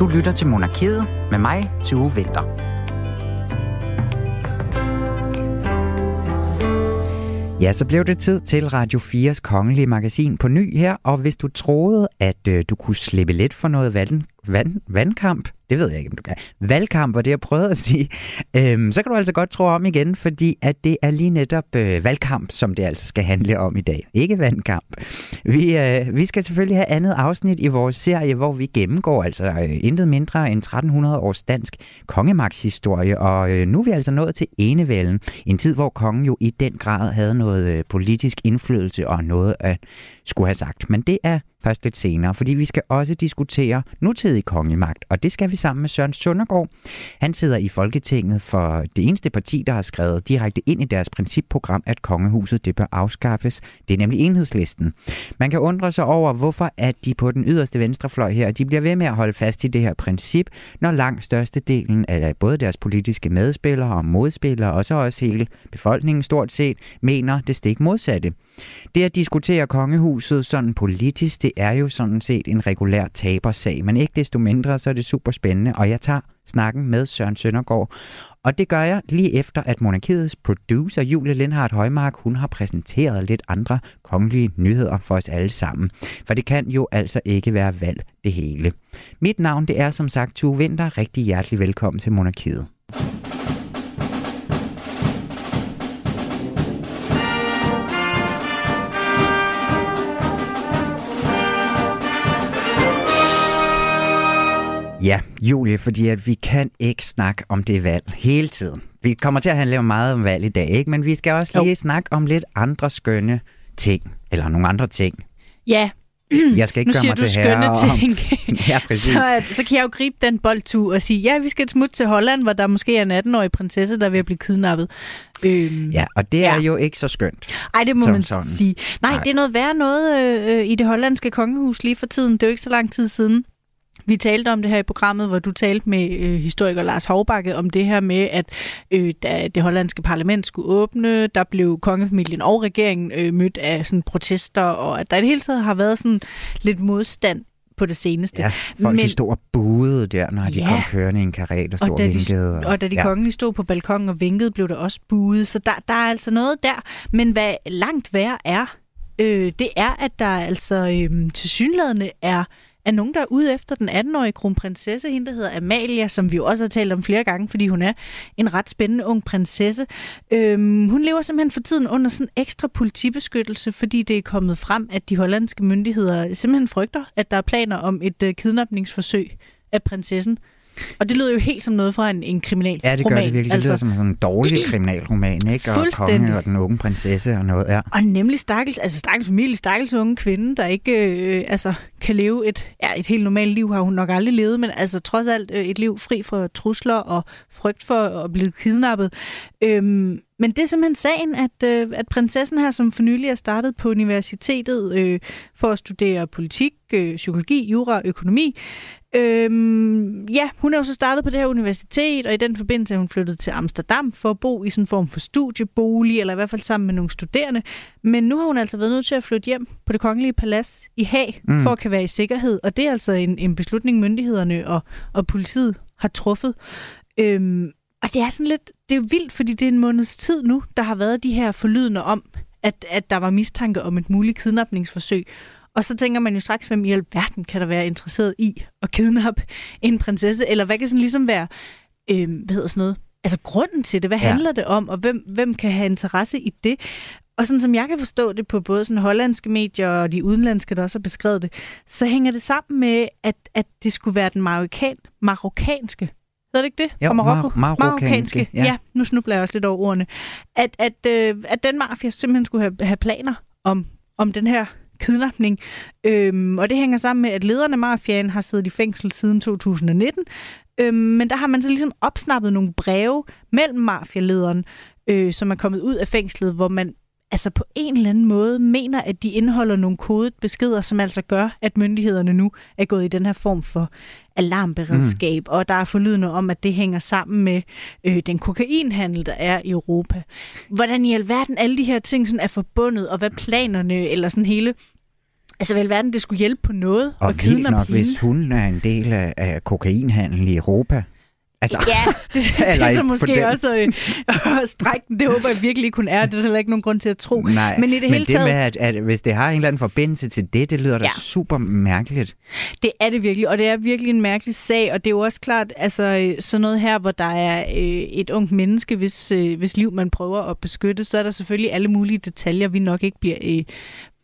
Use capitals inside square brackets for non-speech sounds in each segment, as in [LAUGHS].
Du lytter til Monarkiet med mig, Tue Vinter. Ja, så blev det tid til Radio 4's kongelige magasin på ny her, og hvis du troede, at øh, du kunne slippe lidt for noget vand, vand, vandkamp, det ved jeg ikke, om du kan. Valgkamp var det, jeg prøvede at sige. Øhm, så kan du altså godt tro om igen, fordi at det er lige netop øh, valgkamp, som det altså skal handle om i dag. Ikke vandkamp. Vi, øh, vi skal selvfølgelig have andet afsnit i vores serie, hvor vi gennemgår altså øh, intet mindre end 1300 års dansk kongemagtshistorie. Og øh, nu er vi altså nået til enevælden. En tid, hvor kongen jo i den grad havde noget øh, politisk indflydelse og noget at skulle have sagt. Men det er først lidt senere, fordi vi skal også diskutere nutidig kongemagt, og det skal vi sammen med Søren Søndergaard. Han sidder i Folketinget for det eneste parti, der har skrevet direkte ind i deres principprogram, at kongehuset det bør afskaffes. Det er nemlig enhedslisten. Man kan undre sig over, hvorfor at de på den yderste venstrefløj her, de bliver ved med at holde fast i det her princip, når langt størstedelen af både deres politiske medspillere og modspillere, og så også hele befolkningen stort set, mener det stik modsatte. Det at diskutere kongehuset sådan politisk, det er jo sådan set en regulær tabersag, men ikke desto mindre, så er det super spændende, og jeg tager snakken med Søren Søndergaard. Og det gør jeg lige efter, at Monarkiets producer Julie Lindhardt Højmark, hun har præsenteret lidt andre kongelige nyheder for os alle sammen. For det kan jo altså ikke være valg det hele. Mit navn det er som sagt Tue Vinter. Rigtig hjertelig velkommen til Monarkiet. Ja, Julie, fordi at vi kan ikke snakke om det valg hele tiden. Vi kommer til at handle meget om valg i dag, ikke? men vi skal også lige jo. snakke om lidt andre skønne ting, eller nogle andre ting. Ja, jeg skal ikke nu gøre siger mig du til skønne herre ting. Om... [LAUGHS] ja, præcis. så, så kan jeg jo gribe den boldtur og sige, ja, vi skal smutte til Holland, hvor der måske er en 18-årig prinsesse, der er at blive kidnappet. Øhm, ja, og det er ja. jo ikke så skønt. Nej, det må som man sådan. sige. Nej, Nej, det er noget værre noget øh, i det hollandske kongehus lige for tiden. Det er jo ikke så lang tid siden. Vi talte om det her i programmet, hvor du talte med øh, historiker Lars Hovbakke om det her med, at øh, da det hollandske parlament skulle åbne, der blev kongefamilien og regeringen øh, mødt af sådan protester, og at der i det hele taget har været sådan lidt modstand på det seneste. Ja, folk Men, de stod og buede der, når de Ja. kom kørende i en karet og stod og, og da, vinkede. de, og da de ja. kongelige stod på balkongen og vinkede, blev der også buet. Så der, der er altså noget der. Men hvad langt værre er, øh, det er, at der altså øh, til synlædende er er nogen, der er ude efter den 18-årige kronprinsesse, hende der hedder Amalia, som vi jo også har talt om flere gange, fordi hun er en ret spændende ung prinsesse. Øhm, hun lever simpelthen for tiden under sådan ekstra politibeskyttelse, fordi det er kommet frem, at de hollandske myndigheder simpelthen frygter, at der er planer om et øh, kidnapningsforsøg af prinsessen. Og det lyder jo helt som noget fra en, en kriminal Ja, det gør det virkelig. Det lyder som sådan en dårlig [CLEARS THROAT] kriminalroman, ikke? Og kongen og den unge prinsesse og noget, ja. Og nemlig stakkels, altså stakkels familie, stakkels unge kvinde, der ikke øh, altså, kan leve et, ja, et helt normalt liv, har hun nok aldrig levet, men altså trods alt øh, et liv fri for trusler og frygt for at blive kidnappet. Øhm, men det er simpelthen sagen, at, øh, at prinsessen her, som for nylig er startet på universitetet øh, for at studere politik, øh, psykologi, jura og økonomi, Øhm, ja, hun er jo så startet på det her universitet, og i den forbindelse er hun flyttet til Amsterdam for at bo i sådan en form for studiebolig, eller i hvert fald sammen med nogle studerende. Men nu har hun altså været nødt til at flytte hjem på det kongelige palads i Haag, Mm. for at kan være i sikkerhed. Og det er altså en, en beslutning, myndighederne og, og politiet har truffet. Øhm, og det er sådan lidt, det er vildt, fordi det er en måneds tid nu, der har været de her forlydende om, at, at der var mistanke om et muligt kidnapningsforsøg. Og så tænker man jo straks, hvem i alverden kan der være interesseret i at kidnappe en prinsesse? Eller hvad kan sådan ligesom være, øh, hvad hedder sådan noget, altså grunden til det? Hvad ja. handler det om? Og hvem, hvem kan have interesse i det? Og sådan som jeg kan forstå det på både sådan hollandske medier og de udenlandske, der også har beskrevet det, så hænger det sammen med, at, at det skulle være den marokkan, marokkanske Hedder det ikke det? Jo, Fra Marokko? mar- marokkanske, ja. Ja. ja, nu snubler jeg også lidt over ordene. At, at, øh, at den mafia simpelthen skulle have, have planer om, om den her kidnapning. Øhm, og det hænger sammen med, at lederne af mafiaen har siddet i fængsel siden 2019. Øhm, men der har man så ligesom opsnappet nogle breve mellem mafialederen, øh, som er kommet ud af fængslet, hvor man altså på en eller anden måde mener, at de indeholder nogle kodet beskeder, som altså gør, at myndighederne nu er gået i den her form for alarmberedskab, mm. og der er forlydende om, at det hænger sammen med øh, den kokainhandel, der er i Europa. Hvordan i alverden alle de her ting sådan er forbundet, og hvad planerne, eller sådan hele Altså vel verden, det skulle hjælpe på noget. Og at vildt nok, hende. hvis hun er en del af, af kokainhandel i Europa. Altså, Ja, det, [LAUGHS] det Eller er så måske den- også øh, [LAUGHS] at strække den. Det håber jeg virkelig ikke, hun er. Det er heller ikke nogen grund til at tro. Nej, Men i det men hele det taget, med, at, at hvis det har en eller anden forbindelse til det, det lyder da Ja. super mærkeligt. det er det virkelig, og det er virkelig en mærkelig sag, og det er jo også klart, altså sådan noget her, hvor der er øh, et ungt menneske, hvis, øh, hvis liv man prøver at beskytte, så er der selvfølgelig alle mulige detaljer, vi nok ikke bliver øh,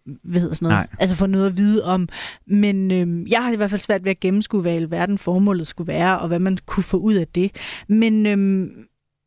hvad hedder sådan noget, Nej. altså få noget at vide om. Men øh, jeg har i hvert fald svært ved at gennemskue, hvad i alverden formålet skulle være, og hvad man kunne få ud af det. Men, øh,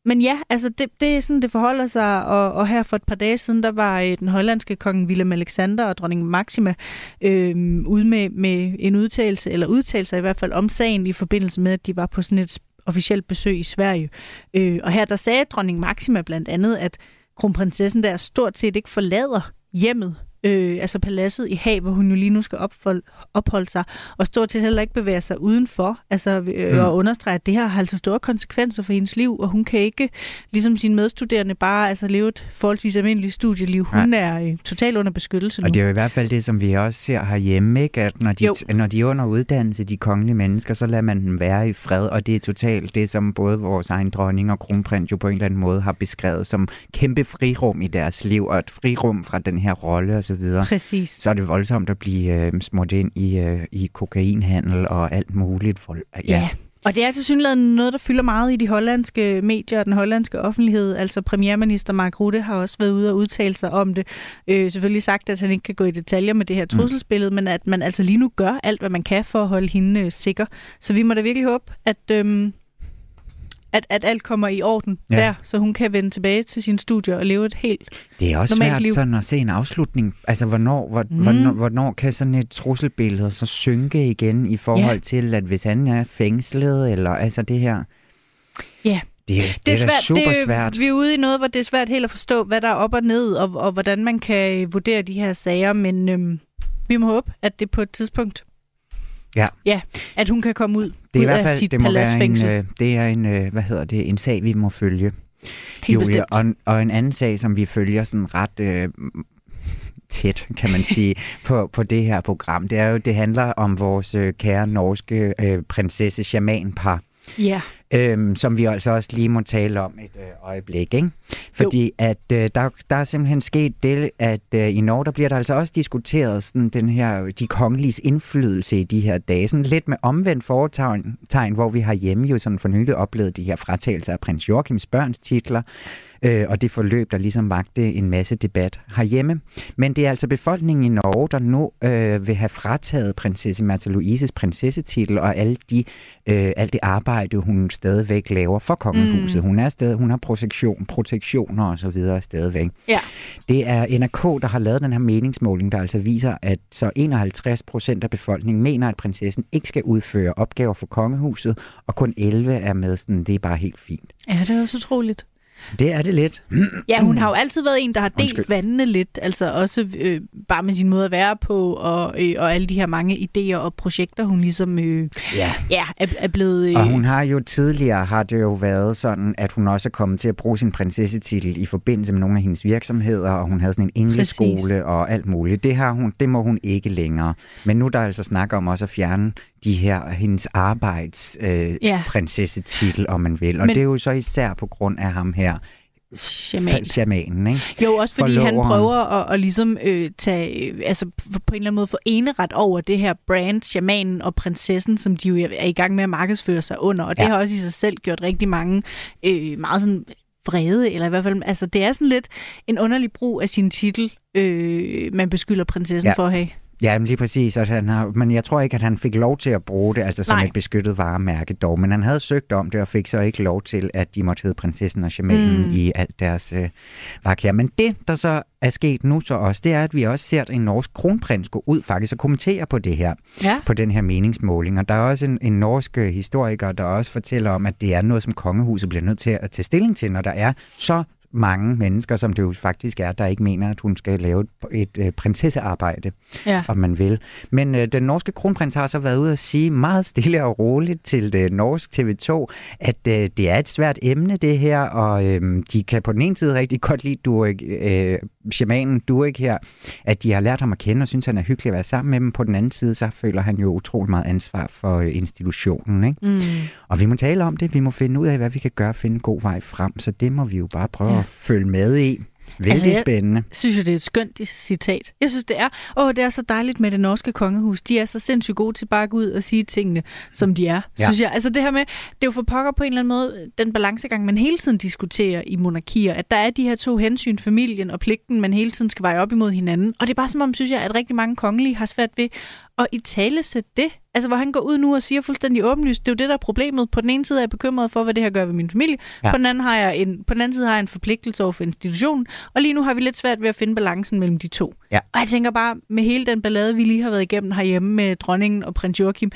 men ja, altså det, det er sådan, det forholder sig, og, og her for et par dage siden, der var øh, den hollandske konge Willem Alexander og dronning Maxima øh, ude med, med en udtalelse, eller udtalelser i hvert fald om sagen i forbindelse med, at de var på sådan et officielt besøg i Sverige. Øh, og her der sagde dronning Maxima blandt andet, at kronprinsessen der stort set ikke forlader hjemmet, øh, altså paladset i Haag, hvor hun jo lige nu skal ophold, opholde sig, og stort set heller ikke bevæger sig udenfor, altså øh, Mm. og understrege, at det her har altså store konsekvenser for hendes liv, og hun kan ikke, ligesom sine medstuderende, bare altså leve et forholdsvis almindeligt studieliv. Hun er øh, totalt under beskyttelse nu. Og det er jo i hvert fald det, som vi også ser herhjemme, ikke? at når de, Jo. når de er under uddannelse, de kongelige mennesker, så lader man dem være i fred, og det er totalt det, som både vores egen dronning og kronprins jo på en eller anden måde har beskrevet som kæmpe frirum i deres liv, og et frirum fra den her rolle osv. Præcis. Så er det voldsomt at blive øh, smurt ind i, øh, i kokainhandel og alt muligt. Vold. Ja. Ja. Og det er til synligheden noget, der fylder meget i de hollandske medier og den hollandske offentlighed. Altså premierminister Mark Rutte har også været ude og udtale sig om det. Øh, selvfølgelig sagt, at han ikke kan gå i detaljer med det her trusselsbillede, mm. men at man altså lige nu gør alt, hvad man kan for at holde hende øh, sikker. Så vi må da virkelig håbe, at, øhm, at, at alt kommer i orden Ja. der, så hun kan vende tilbage til sin studie og leve et helt... Det er også svært liv. sådan at se en afslutning. Altså, hvornår, hvor, mm. Hvornår, hvornår kan sådan et trusselbillede så synke igen i forhold Ja. til, at hvis han er fængslet, eller altså det her... Ja. Det, det, det er, da super det, svært. Vi er ude i noget, hvor det er svært helt at forstå, hvad der er op og ned, og, og hvordan man kan vurdere de her sager, men øhm, vi må håbe, at det på et tidspunkt, Ja. ja at hun kan komme ud, Det er i ud hvert af fald det må være en, øh, det er en, øh, hvad hedder det, en sag, vi må følge. Helt Julie. bestemt. Og, en- og en anden sag, som vi følger sådan ret øh, tæt, kan man sige, på, på det her program, det er jo, det handler om vores øh, kære norske øh, prinsesse shaman-par. Ja, Øhm, som vi altså også lige må tale om et øh, øjeblik, ikke? Fordi at øh, der, der er simpelthen sket det, at øh, i Norge, der bliver der altså også diskuteret sådan, den her, de kongeliges indflydelse i de her dage. Sådan lidt med omvendt foretegn, tegn, hvor vi har hjemme jo sådan for nylig oplevet de her fratagelser af prins Joachims børns titler, øh, og det forløb, der ligesom vagte en masse debat herhjemme. Men det er altså befolkningen i Norge, der nu øh, vil have frataget prinsesse Märtha Louises prinsessetitel og alle de, øh, alt det arbejde, hun stadigvæk laver for kongehuset. Mm. Hun er stadig, hun har protektion, protektioner og så videre stadigvæk. ja. Det er NRK, der har lavet den her meningsmåling, der altså viser, at så 51 procent af befolkningen mener, at prinsessen ikke skal udføre opgaver for kongehuset, og kun 11 er med sådan, det er bare helt fint. ja, det er også utroligt. Det er det lidt. [CLEARS THROAT] Ja, hun har jo altid været en, der har delt Undskyld. vandene lidt, altså også øh, bare med sin måde at være på, og, øh, og alle de her mange idéer og projekter, hun ligesom øh, Ja. ja, er, er blevet... Øh, Og hun har jo tidligere har det jo været sådan, at hun også er kommet til at bruge sin prinsessetitel i forbindelse med nogle af hendes virksomheder, og hun havde sådan en engelskskole Præcis. og alt muligt. Det, har hun, det må hun ikke længere. Men nu er der altså snak om også at fjerne de her, hendes arbejds øh, Ja. om man vil. Og Men- det er jo så især på grund af ham her, shaman. shamanen, ikke? Jo, også fordi han Forloveren. prøver at, at ligesom øh, tage, øh, altså på en eller anden måde få eneret over det her brand, shamanen og prinsessen, som de jo er i gang med at markedsføre sig under. Og det Ja. har også i sig selv gjort rigtig mange øh, meget sådan vrede, eller i hvert fald, altså det er sådan lidt en underlig brug af sin titel, øh, man beskylder prinsessen ja. for at have. Ja, men lige præcis. At han har, men jeg tror ikke, at han fik lov til at bruge det, altså som Nej. et beskyttet varemærke dog. Men han havde søgt om det, og fik så ikke lov til, at de måtte hedde prinsessen og shamanen Mm. i alt deres øh, her. Men det, der så er sket nu så også, det er, at vi også ser en norsk kronprins gå ud faktisk og kommentere på det her, Ja. på den her meningsmåling. Og der er også en, en norsk øh, historiker, der også fortæller om, at det er noget, som kongehuset bliver nødt til at tage stilling til, når der er så mange mennesker, som det jo faktisk er, der ikke mener, at hun skal lave et, et, et prinsessearbejde, Ja. om man vil. Men øh, den norske kronprins har så været ude at sige meget stille og roligt til det norsk TV2, at øh, det er et svært emne, det her, og øh, de kan på den ene side rigtig godt lide Durek, øh, shamanen Durek her, at de har lært ham at kende og synes, han er hyggelig at være sammen med dem. På den anden side, så føler han jo utrolig meget ansvar for øh, institutionen. Ikke? Mm. Og vi må tale om det. Vi må finde ud af, hvad vi kan gøre finde en god vej frem. Så det må vi jo bare prøve Ja. Følge med i. Vældig Altså, jeg- spændende. synes jo, det er et skønt citat. Jeg synes, det er. Åh, det er så dejligt med det norske kongehus. De er så sindssygt gode til bare at gå ud og sige tingene, som de er. Ja. synes jeg. Altså det her med, det er jo for pokker på en eller anden måde, den balancegang, man hele tiden diskuterer i monarkier, at der er de her to hensyn, familien og pligten, man hele tiden skal veje op imod hinanden. Og det er bare som om, synes jeg, at rigtig mange kongelige har svært ved at i tale sætte det. Altså, hvor han går ud nu og siger fuldstændig åbenlyst, det er jo det, der er problemet. På den ene side er jeg bekymret for, hvad det her gør ved min familie. Ja. På, den anden har jeg en, på den anden side har jeg en forpligtelse over for institutionen. Og lige nu har vi lidt svært ved at finde balancen mellem de to. Ja. Og jeg tænker bare, med hele den ballade, vi lige har været igennem herhjemme med dronningen og prins Joachim,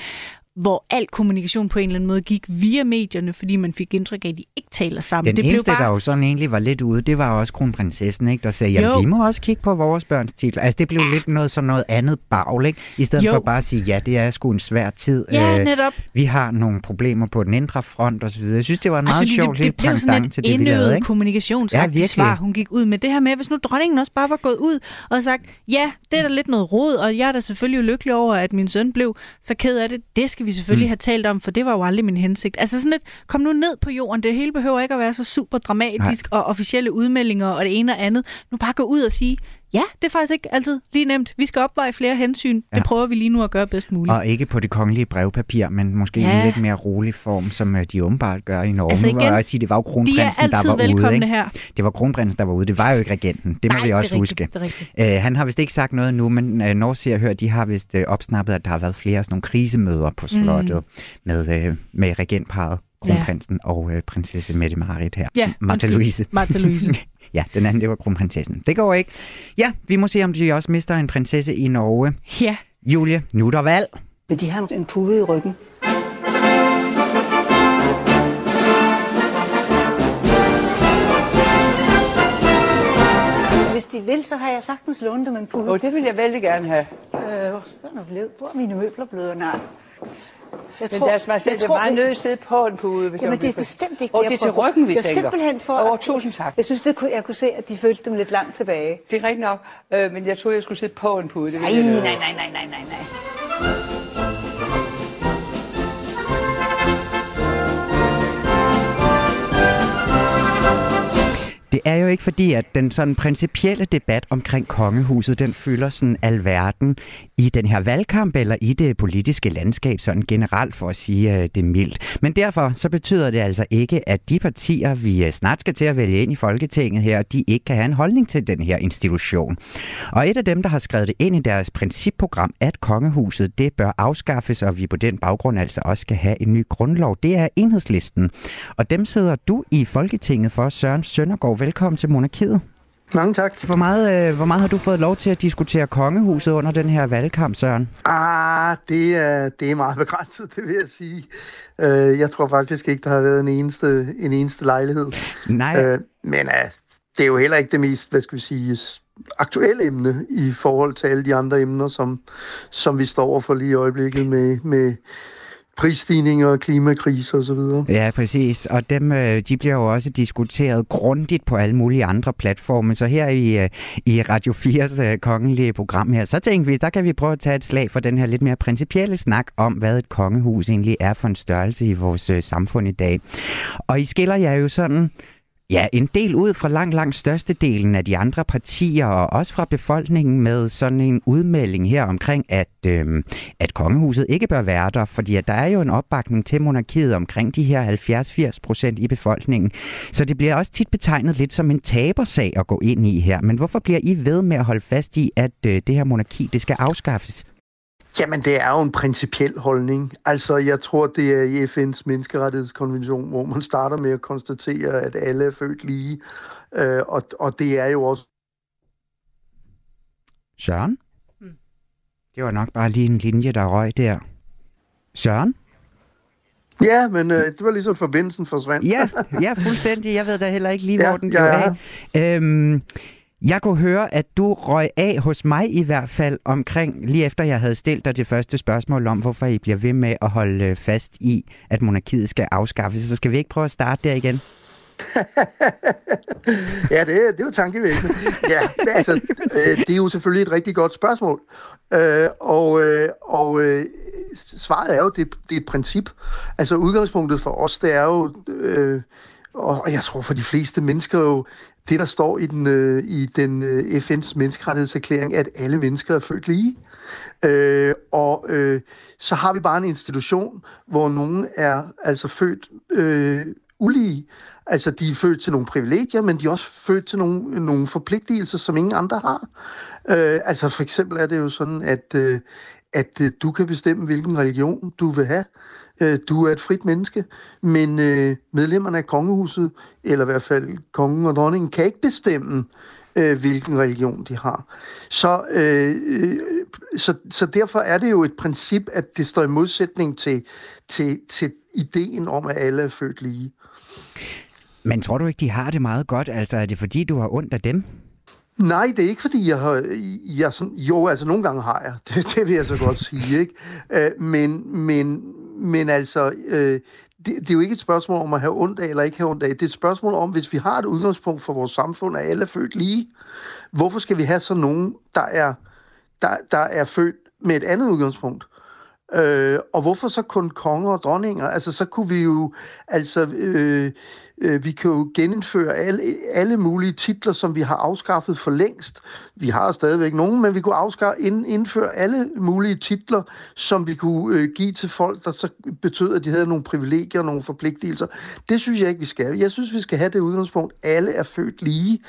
hvor al kommunikation på en eller anden måde gik via medierne, fordi man fik indtryk af, at de ikke taler sammen. Den det eneste, blev bare... der jo sådan egentlig var lidt ude, det var også kronprinsessen, ikke? der sagde, Jo. vi må også kigge på vores børns titler. Altså det blev lidt noget sådan noget andet bagl, ikke? I stedet Jo. for bare at sige, ja, det er sgu en svær tid. Ja, Øh, netop. vi har nogle problemer på den indre front osv. Jeg synes, det var en meget Altså, sjov det, det blev sådan et til det, vi lavede, indøvet ikke? kommunikationsagtigt Ja, ja, svar, hun gik ud med. Det her med, hvis nu dronningen også bare var gået ud og sagt, ja, det er da lidt noget rod, og jeg er da selvfølgelig lykkelig over, at min søn blev så ked af det. Det skal vi selvfølgelig mm. have talt om, for det var jo aldrig min hensigt. Altså sådan lidt, kom nu ned på jorden. Det hele behøver ikke at være så super dramatisk og officielle udmeldinger og det ene og andet. Nu bare gå ud og sige, ja, det er faktisk ikke altid lige nemt. Vi skal opveje flere hensyn. Ja. Det prøver vi lige nu at gøre bedst muligt. Og ikke på det kongelige brevpapir, men måske ja. i en lidt mere rolig form, som øh, de åbenbart gør i Norge. Altså igen, jeg sige, det var jo De kronprinsen, der altid var ude. Ikke? her. Det var kronprinsen, der var ude. Det var jo ikke regenten. Det må Nej, vi også det er huske. rigtigt, det rigtigt. Øh, han har vist ikke sagt noget nu, men øh, Norge ser hør, de har vist øh, opsnappet, at der har været flere sådan nogle krisemøder på slottet mm. med, øh, med regentparet, kronprinsen ja. og øh, prinsesse Mette Marit her. Ja, Martha. Louise. Martha Louise. [LAUGHS] ja, den anden, det var kronprinsessen. Det går ikke. Ja, vi må se, om de også mister en prinsesse i Norge. Ja, Julie, nu er der valg. Men de har en pude i ryggen. Hvis de vil, så har jeg sagtens lånt dem en pude. Og det vil jeg vældig gerne have. Øh, hvor er? Hvor er mine møbler blevet? Nej. Jeg Men deres majestæt, det er bare nødt til at sidde på en pude. Hvis Jamen, jeg det er bestemt ikke Og jeg det er til ryggen, vi Det er tænker. simpelthen for... At- tusind tak. Jeg synes, det kunne, jeg kunne se, at de følte dem lidt langt tilbage. Det er rigtigt nok, øh, men jeg troede, jeg skulle sidde på en pude. Det Nej, jeg nej, nej, nej, nej, nej, nej. Det er jo ikke fordi, at den sådan principielle debat omkring kongehuset, den fylder sådan alverden i den her valgkamp eller i det politiske landskab sådan generelt, for at sige øh, det mildt. Men derfor så betyder det altså ikke, at de partier, vi øh, snart skal til at vælge ind i Folketinget her, de ikke kan have en holdning til den her institution. Og et af dem, der har skrevet det ind i deres principprogram, at kongehuset det bør afskaffes, og vi på den baggrund altså også skal have en ny grundlov, det er enhedslisten. Og dem sidder du i Folketinget for, Søren Søndergaard. Velkommen til Monarkiet. Mange tak. Hvor meget, øh, hvor meget har du fået lov til at diskutere kongehuset under den her valgkamp, Søren? Ah, det er, det er meget begrænset, det vil jeg sige. Øh, jeg tror faktisk ikke, der har været en eneste, en eneste lejlighed. Nej, Øh, men uh, det er jo heller ikke det mest, hvad skal vi sige, aktuelle emne i forhold til alle de andre emner, som, som vi står over for lige i øjeblikket med, med prisstigninger, klimakrise osv. Ja, præcis. Og dem, øh, de bliver jo også diskuteret grundigt på alle mulige andre platforme. Så her i, øh, i Radio 4's øh, kongelige program her, så tænkte vi, der kan vi prøve at tage et slag for den her lidt mere principielle snak om, hvad et kongehus egentlig er for en størrelse i vores samfund i dag. Og I skiller jer jo sådan Ja, en del ud fra langt, langt størstedelen af de andre partier, og også fra befolkningen med sådan en udmelding her omkring, at, øh, at kongehuset ikke bør være der, fordi at der er jo en opbakning til monarkiet omkring de her 70-80 procent i befolkningen. Så det bliver også tit betegnet lidt som en tabersag at gå ind i her. Men hvorfor bliver I ved med at holde fast i, at øh, det her monarki, det skal afskaffes? Jamen, det er jo en principiel holdning. Altså, jeg tror, det er i FN's menneskerettighedskonvention, hvor man starter med at konstatere, at alle er født lige. Øh, og, og det er jo også Søren? Det var nok bare lige en linje, der røg der. Søren? Ja, men øh, det var ligesom forbindelsen forsvandt. Ja, ja, fuldstændig. Jeg ved da heller ikke lige, [LAUGHS] Ja, hvor den ja, blev ja. af. Øhm, jeg kunne høre, at du røg af hos mig i hvert fald omkring, lige efter jeg havde stillet dig det første spørgsmål om, hvorfor I bliver ved med at holde øh, fast i, at monarkiet skal afskaffes. Så skal vi ikke prøve at starte der igen? [LAUGHS] Ja, det, det er jo tankevækkende. Ja, men altså, øh, det er jo selvfølgelig et rigtig godt spørgsmål. Øh, og øh, og øh, svaret er jo, det, det er et princip. Altså udgangspunktet for os, det er jo, øh, og jeg tror for de fleste mennesker jo, det der står i den, øh, i den øh, FN's menneskerettighedserklæring, at alle mennesker er født lige. Øh, og øh, så har vi bare en institution, hvor nogen er altså født øh, ulige. Altså, de er født til nogle privilegier, men de er også født til nogle, nogle forpligtelser, som ingen andre har. Øh, altså, for eksempel er det jo sådan, at, øh, at øh, du kan bestemme, hvilken religion du vil have. Øh, du er et frit menneske, men øh, medlemmerne af kongehuset, eller i hvert fald kongen og dronningen, kan ikke bestemme, øh, hvilken religion de har. Så, øh, øh, så, så derfor er det jo et princip, at det står i modsætning til, til, til ideen om, at alle er født lige. Men tror du ikke, de har det meget godt? Altså, er det fordi, du har ondt af dem? Nej, det er ikke fordi, jeg har... Jeg sådan, jo, altså nogle gange har jeg. [LAUGHS] Det, det vil jeg så godt sige, ikke? Øh, men, men, men altså, øh, det, det er jo ikke et spørgsmål om at have ondt af eller ikke have ondt af. Det er et spørgsmål om, hvis vi har et udgangspunkt for vores samfund, at alle er født lige, hvorfor skal vi have så nogen, der er, der, der er født med et andet udgangspunkt? Øh, og hvorfor så kun konger og dronninger? Altså, så kunne vi jo, altså, øh, øh, vi kan jo genindføre alle, alle mulige titler, som vi har afskaffet for længst. Vi har stadigvæk nogen, men vi kunne afskaffe, ind, indføre alle mulige titler, som vi kunne øh, give til folk, der så betød, at de havde nogle privilegier og nogle forpligtelser. Det synes jeg ikke, vi skal. Jeg synes, vi skal have det udgangspunkt. Alle er født lige,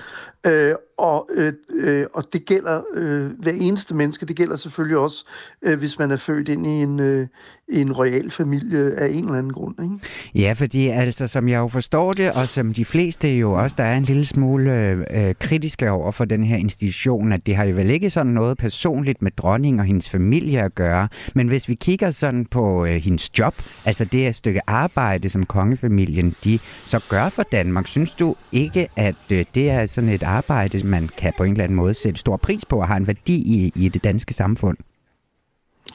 øh, og, øh, øh, og det gælder øh, hver eneste menneske. Det gælder selvfølgelig også, øh, hvis man er født ind i en, øh, en royal familie af en eller anden grund. Ikke? Ja, fordi altså, som jeg jo forstår det, og som de fleste jo også, der er en lille smule øh, øh kritiske over for den her institution, at det har jo vel ikke sådan noget personligt med dronning og hendes familie at gøre. Men hvis vi kigger sådan på øh, hendes job, altså det her stykke arbejde, som kongefamilien de så gør for Danmark, synes du ikke, at øh, det er sådan et arbejde, man kan på en eller anden måde sætte stor pris på og har en værdi i, i det danske samfund?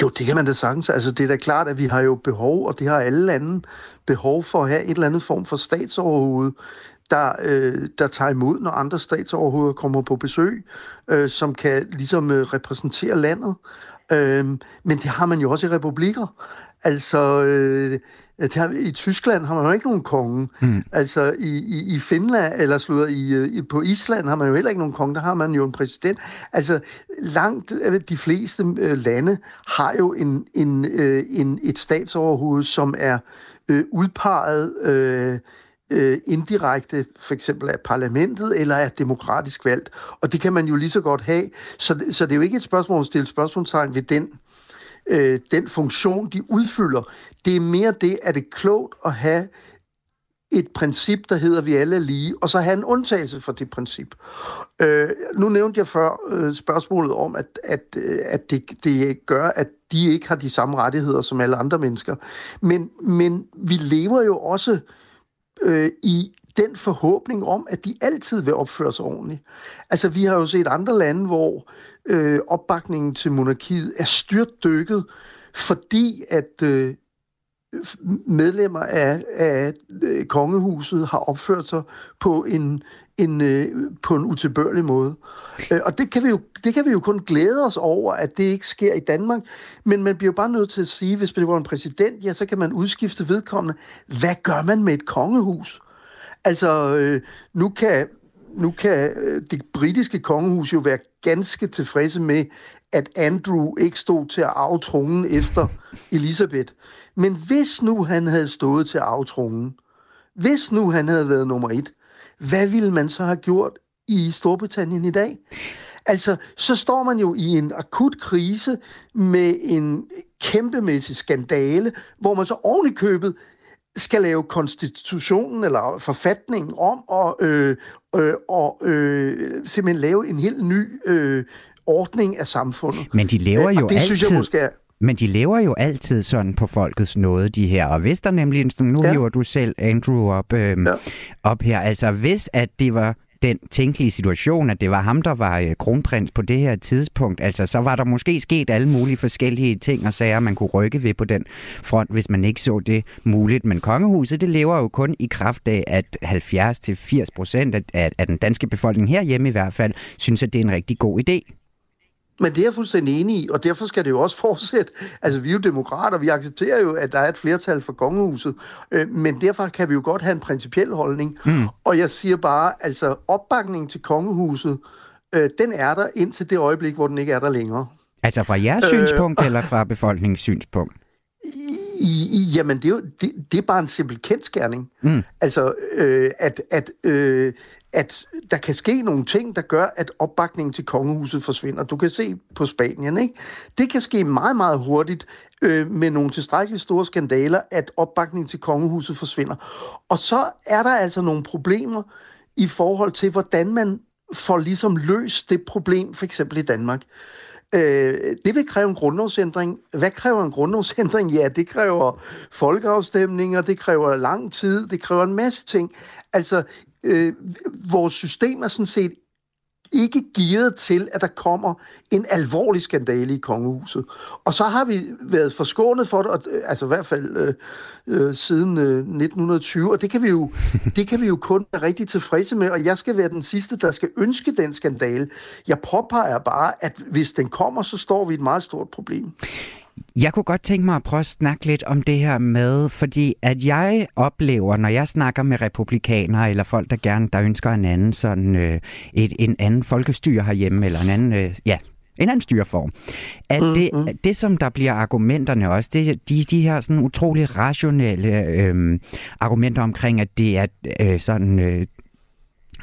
Jo, det kan man da sagtens. Altså, det er da klart, at vi har jo behov, og det har alle lande, behov for at have et eller andet form for statsoverhoved, der, øh, der tager imod, når andre statsoverhoveder kommer på besøg, øh, som kan ligesom øh, repræsentere landet. Øh, men det har man jo også i republikker. Altså, øh, det har, i Tyskland har man jo ikke nogen konge. Mm. Altså, i, i, i Finland, eller slutter, i, øh, i, på Island har man jo heller ikke nogen konge. Der har man jo en præsident. Altså, langt øh, de fleste øh, lande har jo en, en, øh, en, et statsoverhoved, som er øh, udpeget øh, øh, indirekte, for eksempel af parlamentet, eller er demokratisk valgt. Og det kan man jo lige så godt have. Så, så det er jo ikke et spørgsmål at stille spørgsmålstegn ved den, øh, den funktion, de udfylder. Det er mere det, at det er klogt at have et princip, der hedder, vi alle er lige, og så have en undtagelse for det princip. Øh, nu nævnte jeg før øh, spørgsmålet om, at, at, øh, at det, det gør, at de ikke har de samme rettigheder som alle andre mennesker. Men, men vi lever jo også øh, i den forhåbning om, at de altid vil opføre sig ordentligt. Altså, vi har jo set andre lande, hvor øh, opbakningen til monarkiet er styrtdykket, fordi at øh, medlemmer af, af øh, kongehuset har opført sig på en, en, øh, på en utilbørlig måde. Øh, og det kan, vi jo, det kan vi jo kun glæde os over, at det ikke sker i Danmark. Men man bliver jo bare nødt til at sige, hvis det var en præsident, ja, så kan man udskifte vedkommende. Hvad gør man med et kongehus? Altså, øh, nu kan, nu kan øh, det britiske kongehus jo være ganske tilfredse med, at Andrew ikke stod til at arve efter Elisabeth. Men hvis nu han havde stået til at hvis nu han havde været nummer et, hvad ville man så have gjort i Storbritannien i dag? Altså, så står man jo i en akut krise med en kæmpemæssig skandale, hvor man så oven i købet skal lave konstitutionen eller forfatningen om og, øh, øh, og øh, simpelthen lave en helt ny øh, ordning af samfundet. Men de laver Øh, jo og det altid... synes jeg måske er... Men de lever jo altid sådan på folkets nåde, de her. Og hvis der nemlig, nu ja. hiver du selv Andrew op, øh, ja. op her, altså hvis at det var den tænkelige situation, at det var ham, der var øh, kronprins på det her tidspunkt. Altså, så var der måske sket alle mulige forskellige ting og sager, man kunne rykke ved på den front, hvis man ikke så det muligt. Men kongehuset, det lever jo kun i kraft af, at 70-80 procent af, af den danske befolkning herhjemme i hvert fald, synes, at det er en rigtig god idé. Men det er jeg fuldstændig enig i, og derfor skal det jo også [LAUGHS] fortsætte. Altså, vi er jo demokrater, vi accepterer jo, at der er et flertal for kongehuset, øh, men derfor kan vi jo godt have en principiel holdning. Mm. Og jeg siger bare, altså, opbakningen til kongehuset, øh, den er der indtil det øjeblik, hvor den ikke er der længere. Altså fra jeres øh, synspunkt, eller fra befolkningens synspunkt? I, jamen, det er, jo, det, det er bare en simpel kendskærning. Mm. Altså, øh, at, at, øh, at der kan ske nogle ting, der gør, at opbakningen til kongehuset forsvinder. Du kan se på Spanien, ikke? Det kan ske meget, meget hurtigt øh, med nogle tilstrækkeligt store skandaler, at opbakningen til kongehuset forsvinder. Og så er der altså nogle problemer i forhold til, hvordan man får ligesom løst det problem, for eksempel i Danmark. Øh, det vil kræve en grundlovsændring. Hvad kræver en grundlovsændring? Ja, det kræver folkeafstemninger, det kræver lang tid, det kræver en masse ting. Altså, øh, vores system er sådan set ikke gearet til, at der kommer en alvorlig skandale i kongehuset. Og så har vi været forskånet for det, øh, altså i hvert fald øh, øh, siden øh, 1920, og det kan, vi jo, [LAUGHS] det kan vi jo kun være rigtig tilfredse med, og jeg skal være den sidste, der skal ønske den skandale. Jeg påpeger bare, at hvis den kommer, så står vi et meget stort problem. Jeg kunne godt tænke mig at prøve at snakke lidt om det her med, fordi at jeg oplever, når jeg snakker med republikanere eller folk, der gerne der ønsker en anden sådan øh, et, en anden folkestyre herhjemme, eller en anden, øh, ja, en anden styreform. At det, mm-hmm. det, som der bliver argumenterne også, det de, de her sådan utrolig rationelle øh, argumenter omkring, at det er øh, sådan øh,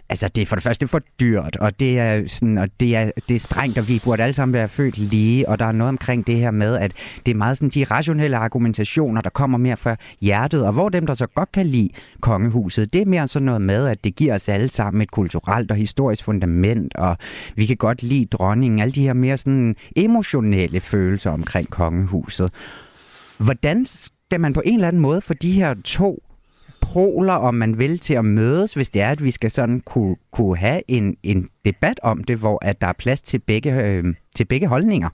Altså, det er for det første for dyrt, og det er, sådan, og det er, det er strengt, og vi burde alle sammen være født lige, og der er noget omkring det her med, at det er meget sådan de rationelle argumentationer, der kommer mere fra hjertet, og hvor dem, der så godt kan lide kongehuset, det er mere sådan noget med, at det giver os alle sammen et kulturelt og historisk fundament, og vi kan godt lide dronningen, alle de her mere sådan emotionelle følelser omkring kongehuset. Hvordan skal man på en eller anden måde få de her to poler, om man vil, til at mødes, hvis det er, at vi skal sådan kunne, kunne have en, en debat om det, hvor at der er plads til begge, øh, til begge holdninger?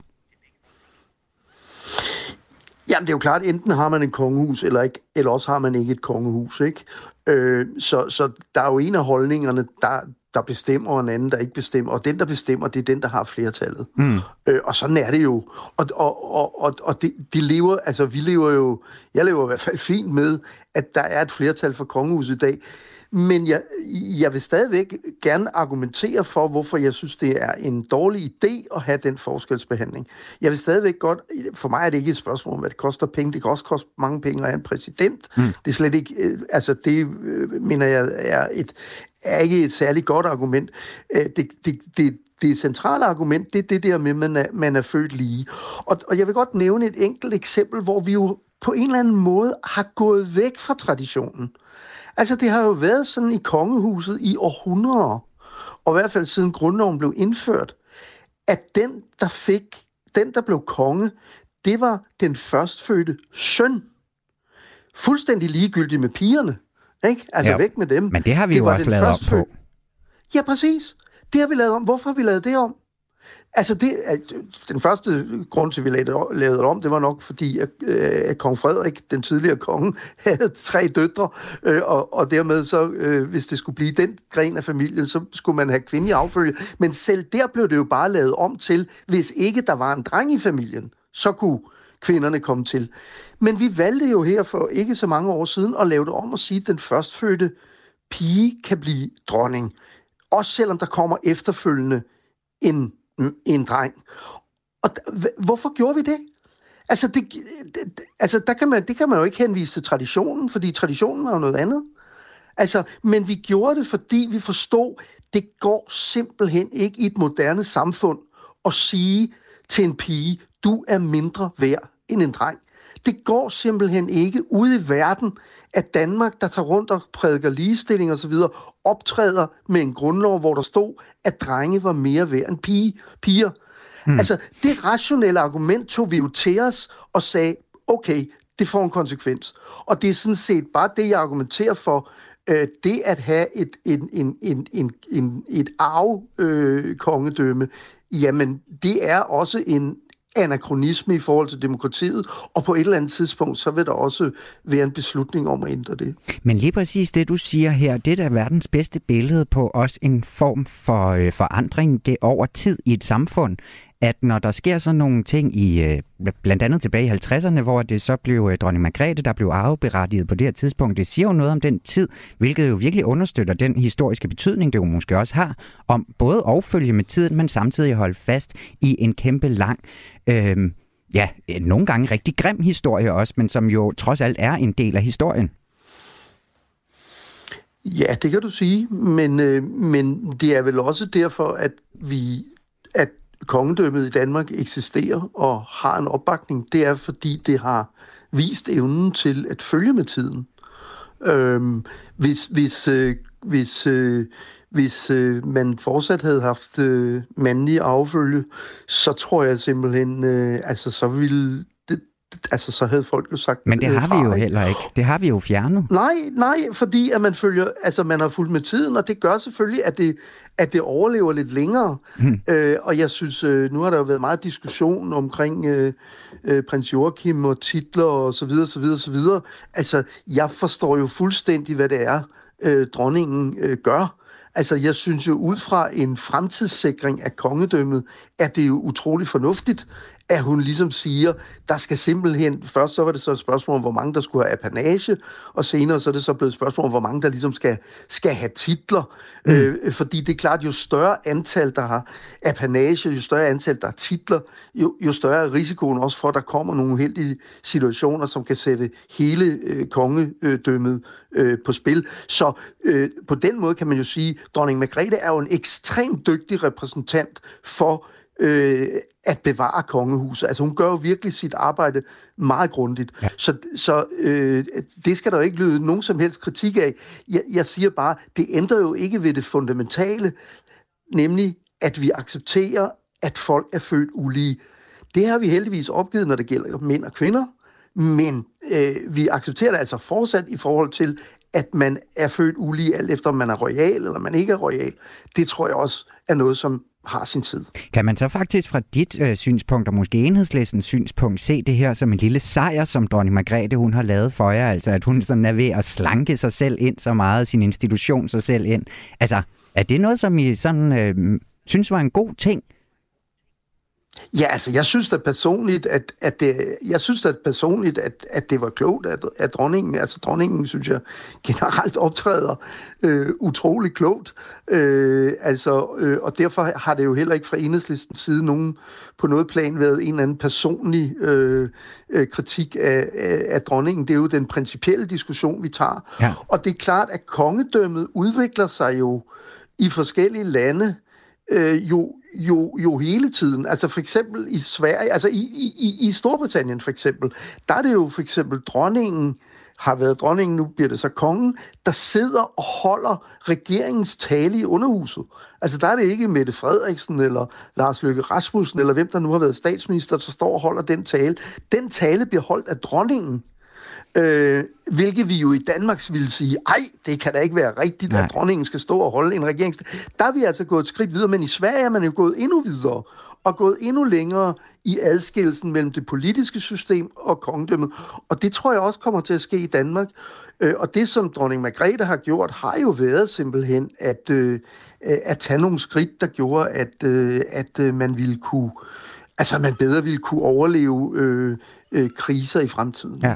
Jamen, det er jo klart, enten har man et kongehus, eller, ikke, eller også har man ikke et kongehus, ikke? Øh, så, så der er jo en af holdningerne, der, der bestemmer, og en anden, der ikke bestemmer. Og den, der bestemmer, det er den, der har flertallet. Mm. Øh, og sådan er det jo. Og, og, og, og, og det, de lever, altså vi lever jo, jeg lever i hvert fald fint med, at der er et flertal for kongehuset i dag. Men jeg, jeg vil stadigvæk gerne argumentere for, hvorfor jeg synes, det er en dårlig idé at have den forskelsbehandling. Jeg vil stadigvæk godt, for mig er det ikke et spørgsmål om, hvad det koster penge. Det kan også koste mange penge at have en præsident. Mm. Det er slet ikke, øh, altså det øh, mener jeg er, et, er ikke et særligt godt argument. Øh, det, det, det, det centrale argument, det er det der med, at man er, man er født lige. Og, og jeg vil godt nævne et enkelt eksempel, hvor vi jo på en eller anden måde har gået væk fra traditionen. Altså, det har jo været sådan i kongehuset i århundreder, og i hvert fald siden grundloven blev indført, at den, der fik, den, der blev konge, det var den førstfødte søn. Fuldstændig ligegyldigt med pigerne. Ikke? Altså ja, væk med dem. Men det har vi det jo også lavet om på. Ja, præcis. Det har vi lavet om. Hvorfor har vi lavet det om? Altså, det, den første grund til, at vi lavede det om, det var nok fordi, at, øh, at kong Frederik, den tidligere konge, [LAUGHS] havde tre døtre, øh, og, og dermed så, øh, hvis det skulle blive den gren af familien, så skulle man have kvindelig affølge. Men selv der blev det jo bare lavet om til, hvis ikke der var en dreng i familien, så kunne kvinderne komme til. Men vi valgte jo her for ikke så mange år siden at lave det om og sige, at den førstfødte pige kan blive dronning. Også selvom der kommer efterfølgende en en dreng. Og hvorfor gjorde vi det? Altså, det, det, altså der kan man, det kan man jo ikke henvise til traditionen, fordi traditionen er jo noget andet. Altså, men vi gjorde det, fordi vi forstod, det går simpelthen ikke i et moderne samfund at sige til en pige, du er mindre værd end en dreng. Det går simpelthen ikke ude i verden, at Danmark, der tager rundt og prædiker ligestilling osv., optræder med en grundlov, hvor der stod, at drenge var mere værd end pige, piger. Mm. Altså, det rationelle argument tog vi jo til os og sagde, okay, det får en konsekvens. Og det er sådan set bare det, jeg argumenterer for, øh, det at have et, en, en, en, en, en, et arv-kongedømme, øh, jamen det er også en anachronisme i forhold til demokratiet, og på et eller andet tidspunkt, så vil der også være en beslutning om at ændre det. Men lige præcis det, du siger her, det er da verdens bedste billede på også en form for øh, forandring over tid i et samfund at når der sker sådan nogle ting i, øh, blandt andet tilbage i 50'erne, hvor det så blev øh, dronning Margrethe, der blev arveberettiget på det her tidspunkt, det siger jo noget om den tid, hvilket jo virkelig understøtter den historiske betydning, det jo måske også har, om både at følge med tiden, men samtidig holde fast i en kæmpe lang, øh, ja, nogle gange rigtig grim historie også, men som jo trods alt er en del af historien. Ja, det kan du sige, men, øh, men det er vel også derfor, at vi at kongedømmet i Danmark eksisterer og har en opbakning, det er, fordi det har vist evnen til at følge med tiden. Øhm, hvis hvis, øh, hvis, øh, hvis øh, man fortsat havde haft øh, mandlige affølge, så tror jeg simpelthen, øh, altså så ville altså så havde folk jo sagt Men det har fra, vi jo heller ikke. Det har vi jo fjernet. Nej, nej, fordi at man følger, altså man har fulgt med tiden, og det gør selvfølgelig, at det, at det overlever lidt længere. Hmm. Øh, og jeg synes, øh, nu har der jo været meget diskussion omkring øh, øh, prins Joachim og titler og så videre, så videre, så videre. Altså, jeg forstår jo fuldstændig, hvad det er, øh, dronningen øh, gør. Altså, jeg synes jo, ud fra en fremtidssikring af kongedømmet, er det jo utrolig fornuftigt, at hun ligesom siger, der skal simpelthen, først så var det så et spørgsmål om, hvor mange der skulle have apanage, og senere så er det så blevet et spørgsmål om, hvor mange der ligesom skal, skal have titler. Mm. Øh, fordi det er klart, jo større antal, der har apanage, jo større antal, der har titler, jo, jo større er risikoen også for, at der kommer nogle uheldige situationer, som kan sætte hele øh, kongedømmet øh, på spil. Så øh, på den måde kan man jo sige, at dronning Margrethe er jo en ekstremt dygtig repræsentant for øh, at bevare kongehuset. Altså hun gør jo virkelig sit arbejde meget grundigt. Ja. Så, så øh, det skal der jo ikke lyde nogen som helst kritik af. Jeg, jeg siger bare, det ændrer jo ikke ved det fundamentale, nemlig at vi accepterer, at folk er født ulige. Det har vi heldigvis opgivet, når det gælder mænd og kvinder, men øh, vi accepterer det altså fortsat i forhold til, at man er født ulige, alt efter om man er royal eller man ikke er royal. Det tror jeg også er noget, som har sin tid. Kan man så faktisk fra dit øh, synspunkt, og måske enhedslæsens synspunkt, se det her som en lille sejr, som dronning Margrethe hun har lavet for jer? Altså at hun sådan er ved at slanke sig selv ind så meget, sin institution sig selv ind. Altså, er det noget, som I sådan, øh, synes var en god ting? Ja, altså jeg synes da personligt, at, at det, jeg synes da personligt, at, at det var klogt, at, at dronningen, altså dronningen, synes jeg, [LAUGHS] generelt optræder øh, utrolig klogt. Øh, altså, øh, og derfor har det jo heller ikke fra enhedslistens side nogen på noget plan været en eller anden personlig øh, øh, kritik af, af, af dronningen. Det er jo den principielle diskussion, vi tager. Ja. Og det er klart, at kongedømmet udvikler sig jo i forskellige lande, øh, jo jo, jo hele tiden. Altså for eksempel i Sverige, altså i, i, i Storbritannien for eksempel, der er det jo for eksempel dronningen, har været dronningen, nu bliver det så kongen, der sidder og holder regeringens tale i underhuset. Altså der er det ikke Mette Frederiksen eller Lars Løkke Rasmussen eller hvem der nu har været statsminister, der står og holder den tale. Den tale bliver holdt af dronningen. Øh, hvilket vi jo i Danmarks ville sige, ej, det kan da ikke være rigtigt, Nej. at dronningen skal stå og holde en regering. Der er vi altså gået et skridt videre, men i Sverige er man jo gået endnu videre og gået endnu længere i adskillelsen mellem det politiske system og kongedømmet. Og det tror jeg også kommer til at ske i Danmark. Øh, og det, som dronning Margrethe har gjort, har jo været simpelthen at, øh, at tage nogle skridt, der gjorde, at, øh, at man ville kunne, altså man bedre ville kunne overleve øh, øh, kriser i fremtiden. Ja.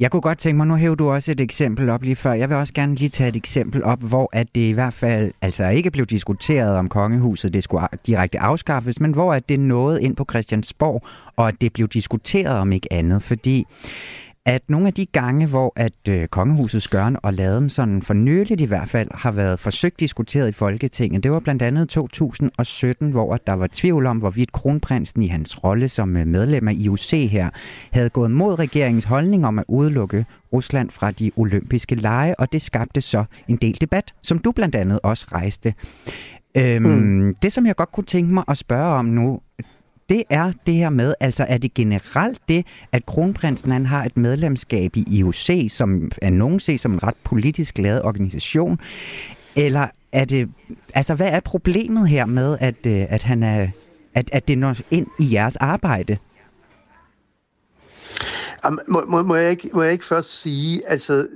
Jeg kunne godt tænke mig, nu hæver du også et eksempel op lige før. Jeg vil også gerne lige tage et eksempel op, hvor at det i hvert fald altså ikke blev diskuteret om kongehuset, det skulle direkte afskaffes, men hvor at det nåede ind på Christiansborg, og at det blev diskuteret om ikke andet. Fordi at nogle af de gange, hvor at øh, kongehusets gørn og laden sådan for nyligt i hvert fald har været forsøgt diskuteret i Folketinget, det var blandt andet 2017, hvor der var tvivl om, hvorvidt kronprinsen i hans rolle som øh, medlem af IOC her havde gået mod regeringens holdning om at udelukke Rusland fra de olympiske lege, og det skabte så en del debat, som du blandt andet også rejste. Øhm, mm. Det, som jeg godt kunne tænke mig at spørge om nu, det er det her med, altså er det generelt det, at kronprinsen han har et medlemskab i IOC, som er nogen set som en ret politisk lavet organisation, eller er det, altså hvad er problemet her med, at, øh, at han er, at, at det når ind i jeres arbejde? Må, må, må, jeg ikke, må jeg ikke først sige, altså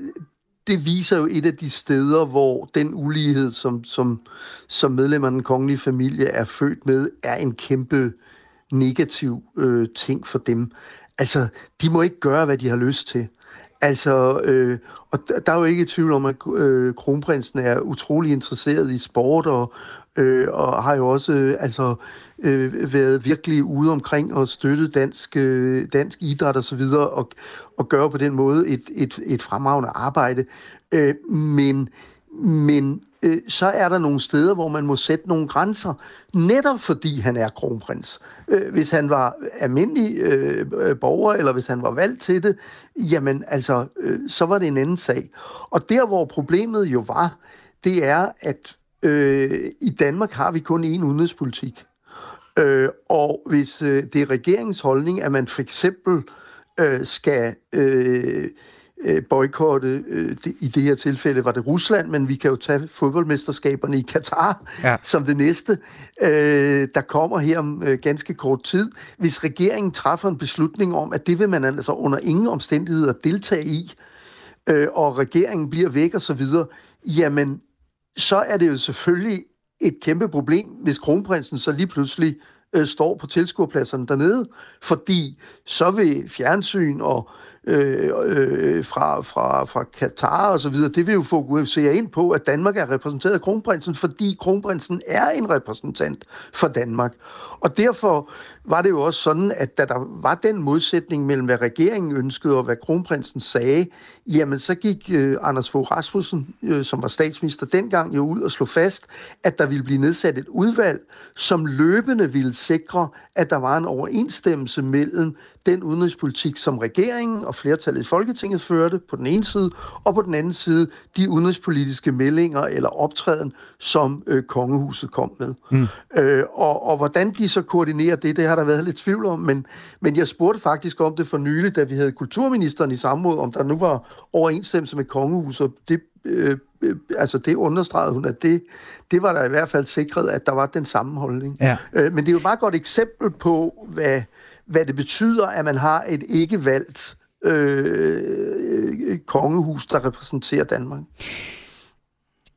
det viser jo et af de steder, hvor den ulighed, som, som, som medlemmer af den kongelige familie er født med, er en kæmpe negativ øh, ting for dem. Altså, de må ikke gøre, hvad de har lyst til. Altså, øh, og der er jo ikke tvivl om, at øh, kronprinsen er utrolig interesseret i sport, og, øh, og har jo også øh, altså, øh, været virkelig ude omkring og støttet dansk, øh, dansk idræt osv., og, og, og gøre på den måde et, et, et fremragende arbejde. Øh, men men øh, så er der nogle steder, hvor man må sætte nogle grænser, netop fordi han er kronprins. Øh, hvis han var almindelig øh, borger, eller hvis han var valgt til det, jamen altså, øh, så var det en anden sag. Og der, hvor problemet jo var, det er, at øh, i Danmark har vi kun én udenrigspolitik. Øh, og hvis øh, det er regeringens holdning, at man for eksempel øh, skal... Øh, øh, boykotte. Øh, I det her tilfælde var det Rusland, men vi kan jo tage fodboldmesterskaberne i Katar ja. som det næste, øh, der kommer her om øh, ganske kort tid. Hvis regeringen træffer en beslutning om, at det vil man altså under ingen omstændigheder deltage i, øh, og regeringen bliver væk og så videre, jamen, så er det jo selvfølgelig et kæmpe problem, hvis kronprinsen så lige pludselig øh, står på tilskuerpladserne dernede, fordi så vil fjernsyn og øh, øh, fra, fra, fra Katar og så videre, det vil jo fokusere ind på, at Danmark er repræsenteret af kronprinsen, fordi kronprinsen er en repræsentant for Danmark. Og derfor var det jo også sådan, at da der var den modsætning mellem, hvad regeringen ønskede og hvad kronprinsen sagde, jamen så gik øh, Anders Fogh Rasmussen, øh, som var statsminister dengang, jo ud og slog fast, at der ville blive nedsat et udvalg, som løbende ville sikre, at der var en overensstemmelse mellem den udenrigspolitik, som regeringen og flertallet i Folketinget førte på den ene side, og på den anden side de udenrigspolitiske meldinger eller optræden, som øh, kongehuset kom med. Mm. Øh, og, og hvordan de så koordinerer det, det har der været lidt tvivl om, men, men jeg spurgte faktisk om det for nylig, da vi havde kulturministeren i samråd, om der nu var overensstemmelse med kongehuset, det øh, øh, altså det understregede hun, at det, det var der i hvert fald sikret, at der var den sammenholdning. Ja. Øh, men det er jo et meget godt eksempel på, hvad, hvad det betyder, at man har et ikke valgt øh, kongehus, der repræsenterer Danmark.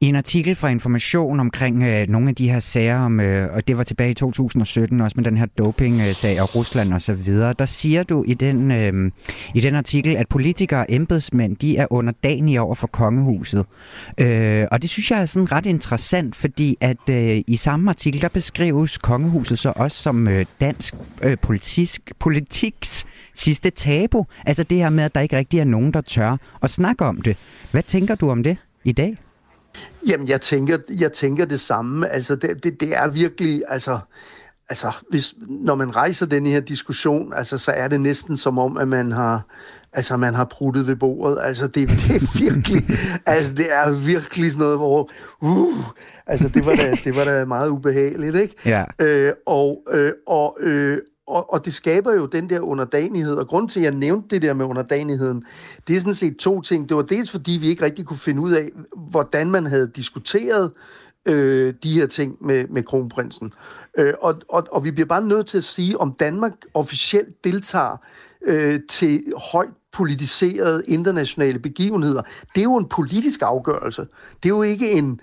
I en artikel fra Information omkring øh, nogle af de her sager, om, øh, og det var tilbage i 2017 også med den her doping-sag og Rusland og så videre, der siger du i den, øh, i den artikel, at politikere og embedsmænd, de er underdanige over for kongehuset. Øh, og det synes jeg er sådan ret interessant, fordi at øh, i samme artikel, der beskrives kongehuset så også som øh, dansk øh, politisk, politiks sidste tabu. Altså det her med, at der ikke rigtig er nogen, der tør at snakke om det. Hvad tænker du om det i dag? Jamen, jeg tænker, jeg tænker det samme. Altså, det, det, det er virkelig, altså, altså hvis, når man rejser den her diskussion, altså, så er det næsten som om, at man har, altså, man har pruttet ved bordet. Altså, det, [LAUGHS] det er virkelig, altså, det er virkelig sådan noget, hvor, uh, altså, det var da, det var da meget ubehageligt, ikke? Ja. Øh, og, øh, og, øh, og, og det skaber jo den der underdanighed, og grund til, at jeg nævnte det der med underdanigheden, det er sådan set to ting. Det var dels, fordi vi ikke rigtig kunne finde ud af, hvordan man havde diskuteret øh, de her ting med, med kronprinsen. Øh, og, og, og vi bliver bare nødt til at sige, om Danmark officielt deltager øh, til højt politiserede internationale begivenheder. Det er jo en politisk afgørelse. Det er jo ikke en...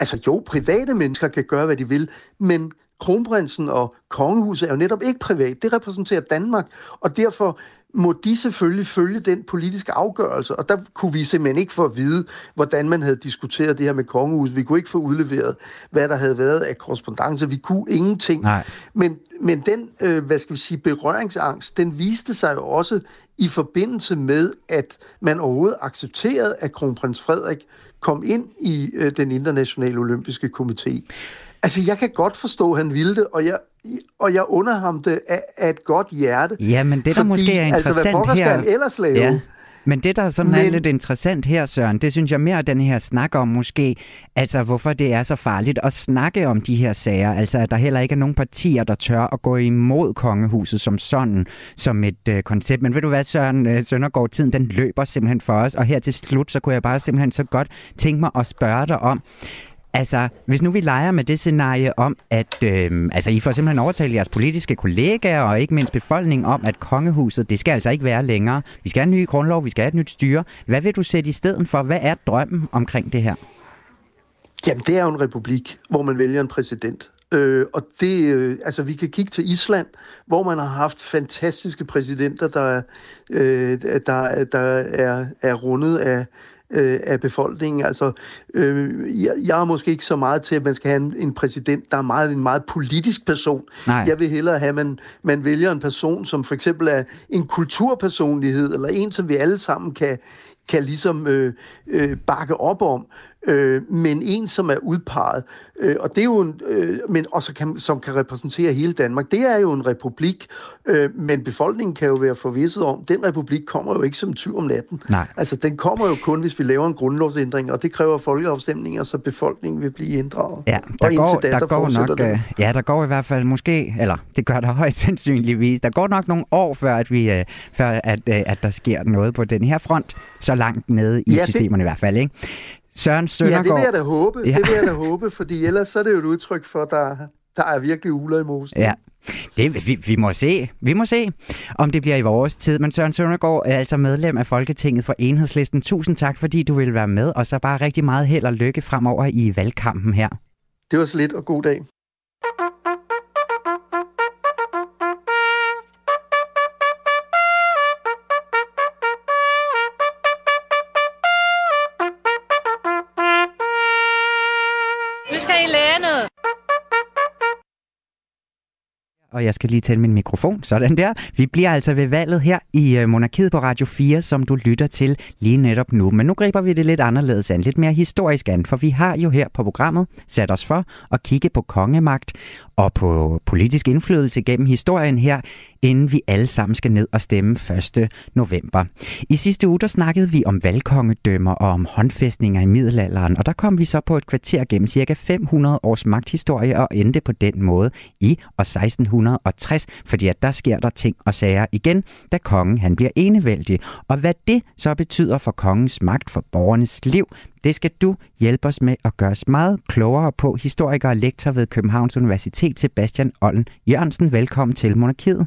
Altså jo, private mennesker kan gøre, hvad de vil, men kronprinsen og kongehuset er jo netop ikke privat. Det repræsenterer Danmark, og derfor må de selvfølgelig følge den politiske afgørelse. Og der kunne vi simpelthen ikke få at vide, hvordan man havde diskuteret det her med kongehuset. Vi kunne ikke få udleveret, hvad der havde været af korrespondence. Vi kunne ingenting. Nej. Men, men den, øh, hvad skal vi sige, berøringsangst, den viste sig jo også i forbindelse med, at man overhovedet accepterede, at kronprins Frederik kom ind i øh, den internationale olympiske komité. Altså, jeg kan godt forstå, at han ville det, og jeg, og jeg under ham det af, af et godt hjerte. Ja, men det der fordi, måske er interessant altså, hvad her... han ellers lave? Ja. Men det, der sådan Men... er lidt interessant her, Søren, det synes jeg mere, den her snak om måske, altså hvorfor det er så farligt at snakke om de her sager. Altså at der heller ikke er nogen partier, der tør at gå imod kongehuset som sådan, som et øh, koncept. Men ved du hvad, Søren øh, Søndergaard, tiden den løber simpelthen for os. Og her til slut, så kunne jeg bare simpelthen så godt tænke mig at spørge dig om, Altså, hvis nu vi leger med det scenarie om, at øh, altså, I får simpelthen overtalt jeres politiske kollegaer og ikke mindst befolkningen om, at kongehuset, det skal altså ikke være længere. Vi skal have en ny grundlov, vi skal have et nyt styre. Hvad vil du sætte i stedet for? Hvad er drømmen omkring det her? Jamen, det er jo en republik, hvor man vælger en præsident. Øh, og det, øh, altså vi kan kigge til Island, hvor man har haft fantastiske præsidenter, der, øh, der, der er, er rundet af, øh, af befolkningen. Altså, øh, jeg, jeg er måske ikke så meget til, at man skal have en, en præsident, der er meget, en meget politisk person. Nej. Jeg vil hellere have, at man, man vælger en person, som for eksempel er en kulturpersonlighed, eller en, som vi alle sammen kan, kan ligesom øh, øh, bakke op om øh, men en, som er udpeget, øh, og det er jo en, øh, men også kan, som kan repræsentere hele Danmark. Det er jo en republik, øh, men befolkningen kan jo være forvisset om, den republik kommer jo ikke som tyv om natten. Nej. Altså, den kommer jo kun, hvis vi laver en grundlovsændring, og det kræver folkeafstemninger, så befolkningen vil blive inddraget. Ja, der og går, da, der, der går nok, det. Øh, ja, der går i hvert fald måske, eller det gør der [LAUGHS] højst sandsynligvis, der går nok nogle år, før at, vi, øh, før at, øh, at der sker noget på den her front, så langt nede i ja, systemerne det, i hvert fald. Ikke? Søren Søndergaard. Ja, det vil jeg da håbe. Ja. Det vil jeg da håbe, fordi ellers så er det jo et udtryk for, at der, der er virkelig uler i mosen. Ja, det, vi, vi, må se. Vi må se, om det bliver i vores tid. Men Søren Søndergaard er altså medlem af Folketinget for Enhedslisten. Tusind tak, fordi du vil være med, og så bare rigtig meget held og lykke fremover i valgkampen her. Det var så lidt, og god dag. Og jeg skal lige tænde min mikrofon. Sådan der. Vi bliver altså ved valget her i øh, Monarkiet på Radio 4, som du lytter til lige netop nu. Men nu griber vi det lidt anderledes an, lidt mere historisk an, for vi har jo her på programmet sat os for at kigge på kongemagt og på politisk indflydelse gennem historien her, inden vi alle sammen skal ned og stemme 1. november. I sidste uge der snakkede vi om valgkongedømmer og om håndfæstninger i middelalderen, og der kom vi så på et kvarter gennem cirka 500 års magthistorie og endte på den måde i år 1600 1660, fordi at der sker der ting og sager igen, da kongen han bliver enevældig. Og hvad det så betyder for kongens magt for borgernes liv, det skal du hjælpe os med at gøre os meget klogere på. Historiker og lektor ved Københavns Universitet, Sebastian Ollen Jørgensen. Velkommen til Monarkiet.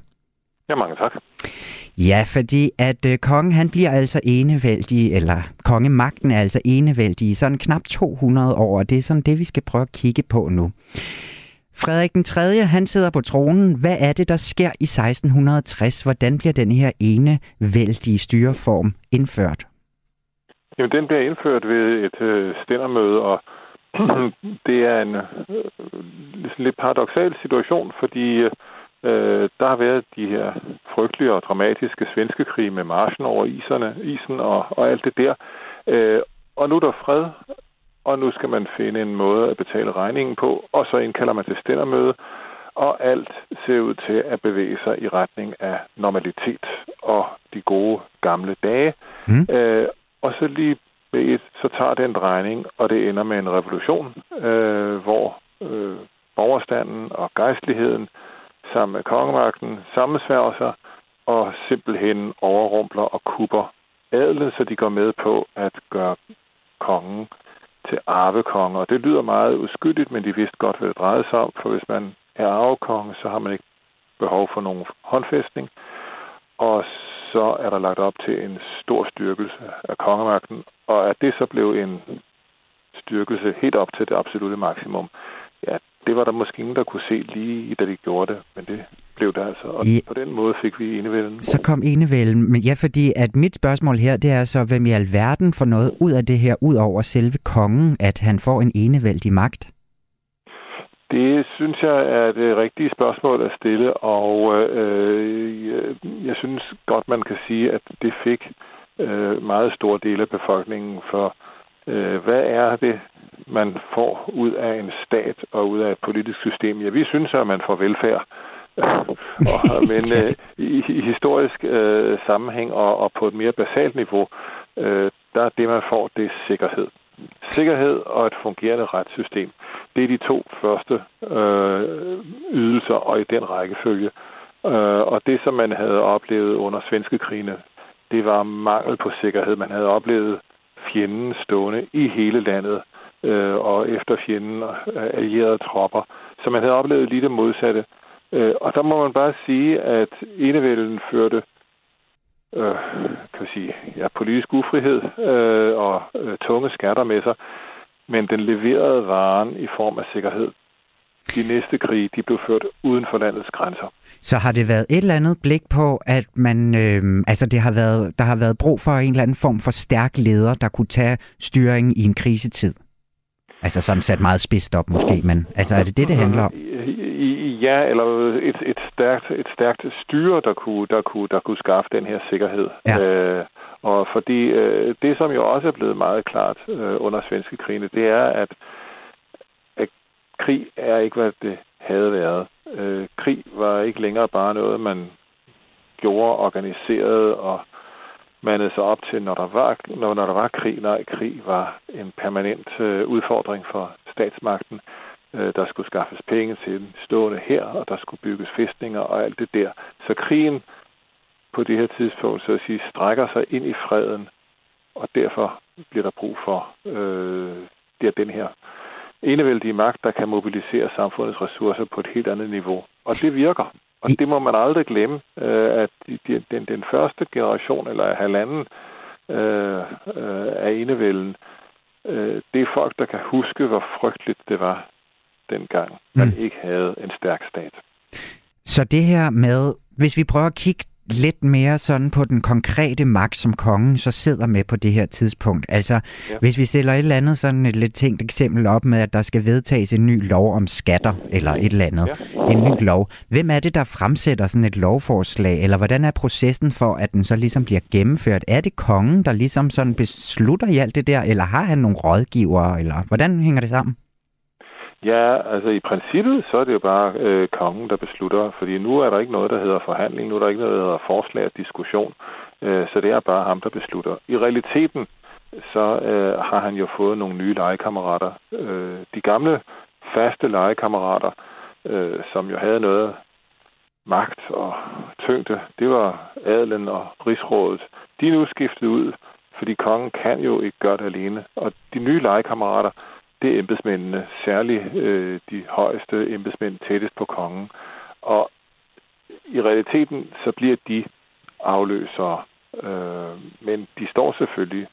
Ja, mange tak. Ja, fordi at øh, kongen han bliver altså enevældig, eller kongemagten er altså enevældig i sådan knap 200 år, og det er sådan det, vi skal prøve at kigge på nu. Frederik den 3. han sidder på tronen. Hvad er det, der sker i 1660? Hvordan bliver den her ene vældige styreform indført? Jamen, den bliver indført ved et øh, stændermøde, og [CLEARS THROAT] det er en øh, lidt paradoxal situation, fordi øh, der har været de her frygtelige og dramatiske svenske krige med marchen over iserne, isen og, og alt det der. Øh, og nu er der fred, og nu skal man finde en måde at betale regningen på, og så indkalder man til stændermøde, og alt ser ud til at bevæge sig i retning af normalitet og de gode gamle dage. Mm. Øh, og så lige ved et, så tager det en drejning, og det ender med en revolution, øh, hvor øh, borgerstanden og gejstligheden sammen med kongemagten sammensværger sig og simpelthen overrumpler og kupper adlet, så de går med på at gøre kongen til arvekonge. Og det lyder meget uskyldigt, men de vidste godt, hvad det drejede sig om, for hvis man er arvekonge, så har man ikke behov for nogen håndfæstning. Og så er der lagt op til en stor styrkelse af kongemagten, og at det så blev en styrkelse helt op til det absolute maksimum, ja, det var der måske ingen, der kunne se lige, da de gjorde det, men det blev det altså. Og ja. på den måde fik vi enevælden. Så kom enevælden. Men ja, fordi at mit spørgsmål her, det er så, hvem i alverden får noget ud af det her, ud over selve kongen, at han får en enevældig magt? Det synes jeg er det rigtige spørgsmål at stille, og øh, jeg synes godt, man kan sige, at det fik øh, meget store dele af befolkningen for, øh, hvad er det, man får ud af en stat og ud af et politisk system? Ja, vi synes, at man får velfærd. [LAUGHS] og, men øh, i, i historisk øh, sammenhæng og, og på et mere basalt niveau, øh, der er det, man får, det er sikkerhed. Sikkerhed og et fungerende retssystem. Det er de to første øh, ydelser, og i den rækkefølge. Øh, og det, som man havde oplevet under svenske krigene, det var mangel på sikkerhed. Man havde oplevet fjenden stående i hele landet, øh, og efter fjenden øh, allierede tropper. Så man havde oplevet lige det modsatte. Øh, og der må man bare sige, at enevælden førte øh, kan sige, ja, politisk ufrihed øh, og øh, tunge skatter med sig, men den leverede varen i form af sikkerhed. De næste krige, de blev ført uden for landets grænser. Så har det været et eller andet blik på, at man, øh, altså det har været, der har været brug for en eller anden form for stærk leder, der kunne tage styringen i en krisetid? Altså sådan sat meget spidst op måske, men altså er det det, det handler om? Ja, eller et, et, stærkt, et stærkt styre, der kunne, der, kunne, der kunne skaffe den her sikkerhed. Ja. Øh, og fordi øh, det, som jo også er blevet meget klart øh, under svenske krigene, det er, at, at krig er ikke, hvad det havde været. Øh, krig var ikke længere bare noget, man gjorde organiseret og mandede sig op til, når der var, når, når der var krig. Nej, krig var en permanent øh, udfordring for statsmagten. Øh, der skulle skaffes penge til den stående her, og der skulle bygges fæstninger og alt det der. Så krigen på det her tidspunkt, så at sige, strækker sig ind i freden, og derfor bliver der brug for øh, det er den her enevældige magt, der kan mobilisere samfundets ressourcer på et helt andet niveau. Og det virker. Og det må man aldrig glemme, øh, at den, den første generation, eller halvanden øh, øh, af enevælden, øh, det er folk, der kan huske, hvor frygteligt det var dengang, man mm. ikke havde en stærk stat. Så det her med, hvis vi prøver at kigge lidt mere sådan på den konkrete magt, som kongen så sidder med på det her tidspunkt. Altså, ja. hvis vi stiller et eller andet sådan et lidt tænkt eksempel op med, at der skal vedtages en ny lov om skatter, eller et eller andet, ja. en ny lov. Hvem er det, der fremsætter sådan et lovforslag, eller hvordan er processen for, at den så ligesom bliver gennemført? Er det kongen, der ligesom sådan beslutter i alt det der, eller har han nogle rådgivere, eller hvordan hænger det sammen? Ja, altså i princippet, så er det jo bare øh, kongen, der beslutter, fordi nu er der ikke noget, der hedder forhandling, nu er der ikke noget, der hedder forslag og diskussion, øh, så det er bare ham, der beslutter. I realiteten, så øh, har han jo fået nogle nye legekammerater. Øh, de gamle, faste legekammerater, øh, som jo havde noget magt og tyngde, det var adelen og rigsrådet. De er nu skiftet ud, fordi kongen kan jo ikke gøre det alene. Og de nye legekammerater, det er embedsmændene, særligt øh, de højeste embedsmænd tættest på kongen. Og i realiteten så bliver de afløsere, øh, men de står selvfølgelig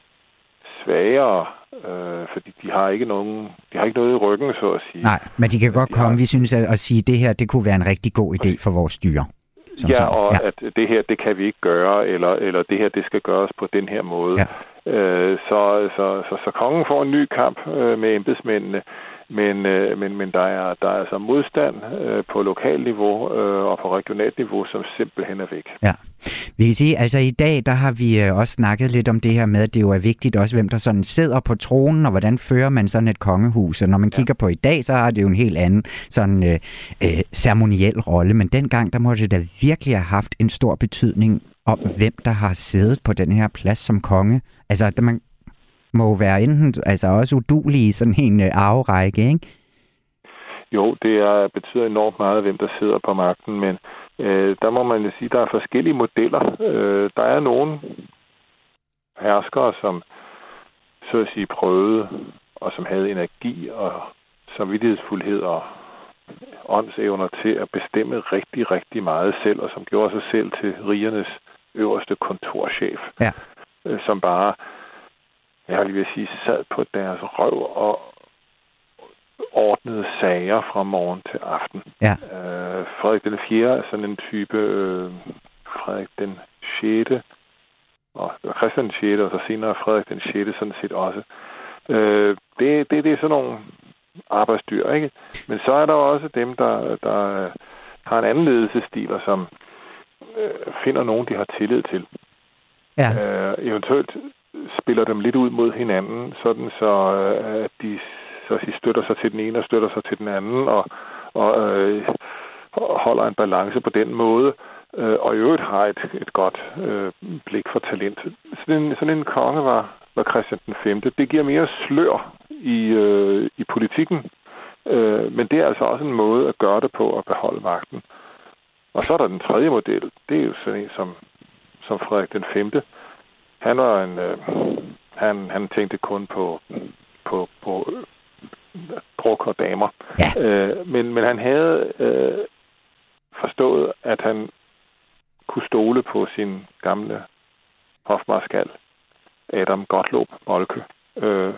svagere, øh, fordi de har ikke nogen, de har ikke noget i ryggen, så at sige. Nej, men de kan godt de komme, har... vi synes, at, at sige, at det her, det kunne være en rigtig god idé for vores styre. ja, sådan. og ja. at det her, det kan vi ikke gøre, eller, eller det her, det skal gøres på den her måde. Ja. Øh, så, så, så, så kongen får en ny kamp øh, med embedsmændene, men, øh, men, men der, er, der er altså modstand øh, på lokal niveau øh, og på regionalt niveau, som simpelthen er væk. Ja. Vi kan sige, altså i dag, der har vi også snakket lidt om det her med, at det jo er vigtigt også, hvem der sådan sidder på tronen, og hvordan fører man sådan et kongehus. Og når man ja. kigger på i dag, så har det jo en helt anden sådan øh, øh, ceremoniel rolle, men dengang, der må det da virkelig have haft en stor betydning om, hvem der har siddet på den her plads som konge. Altså, der man må være enten altså også udulige i sådan en øh, arverække, ikke? Jo, det er, betyder enormt meget, hvem der sidder på magten, men øh, der må man sige, at der er forskellige modeller. Øh, der er nogle herskere, som så at sige prøvede, og som havde energi og samvittighedsfuldhed og åndsevner til at bestemme rigtig, rigtig meget selv, og som gjorde sig selv til rigernes øverste kontorchef. Ja. Øh, som bare, jeg vil sige, sad på deres røv og ordnede sager fra morgen til aften. Ja. Øh, Frederik den 4. er sådan en type øh, Frederik den 6. og Christian den 6. og så senere Frederik den 6. sådan set også. Øh, det, det, det er sådan nogle arbejdsdyr, ikke? Men så er der også dem, der, der har en anden ledelsesstil, og som øh, finder nogen, de har tillid til. Ja. Øh, eventuelt spiller dem lidt ud mod hinanden, sådan så øh, at de så at sige, støtter sig til den ene og støtter sig til den anden, og, og øh, holder en balance på den måde, øh, og i øvrigt har et, et godt øh, blik for talent. Sådan en, sådan en konge var, var Christian den 5. Det giver mere slør i, øh, i politikken, øh, men det er altså også en måde at gøre det på at beholde magten. Og så er der den tredje model. Det er jo sådan en som, som Frederik den 5. Han var en... Øh, han, han tænkte kun på, på, på druk og damer. Ja. Øh, men, men han havde øh, forstået, at han kunne stole på sin gamle hofmarskal, Adam Gottlob Molke. Øh,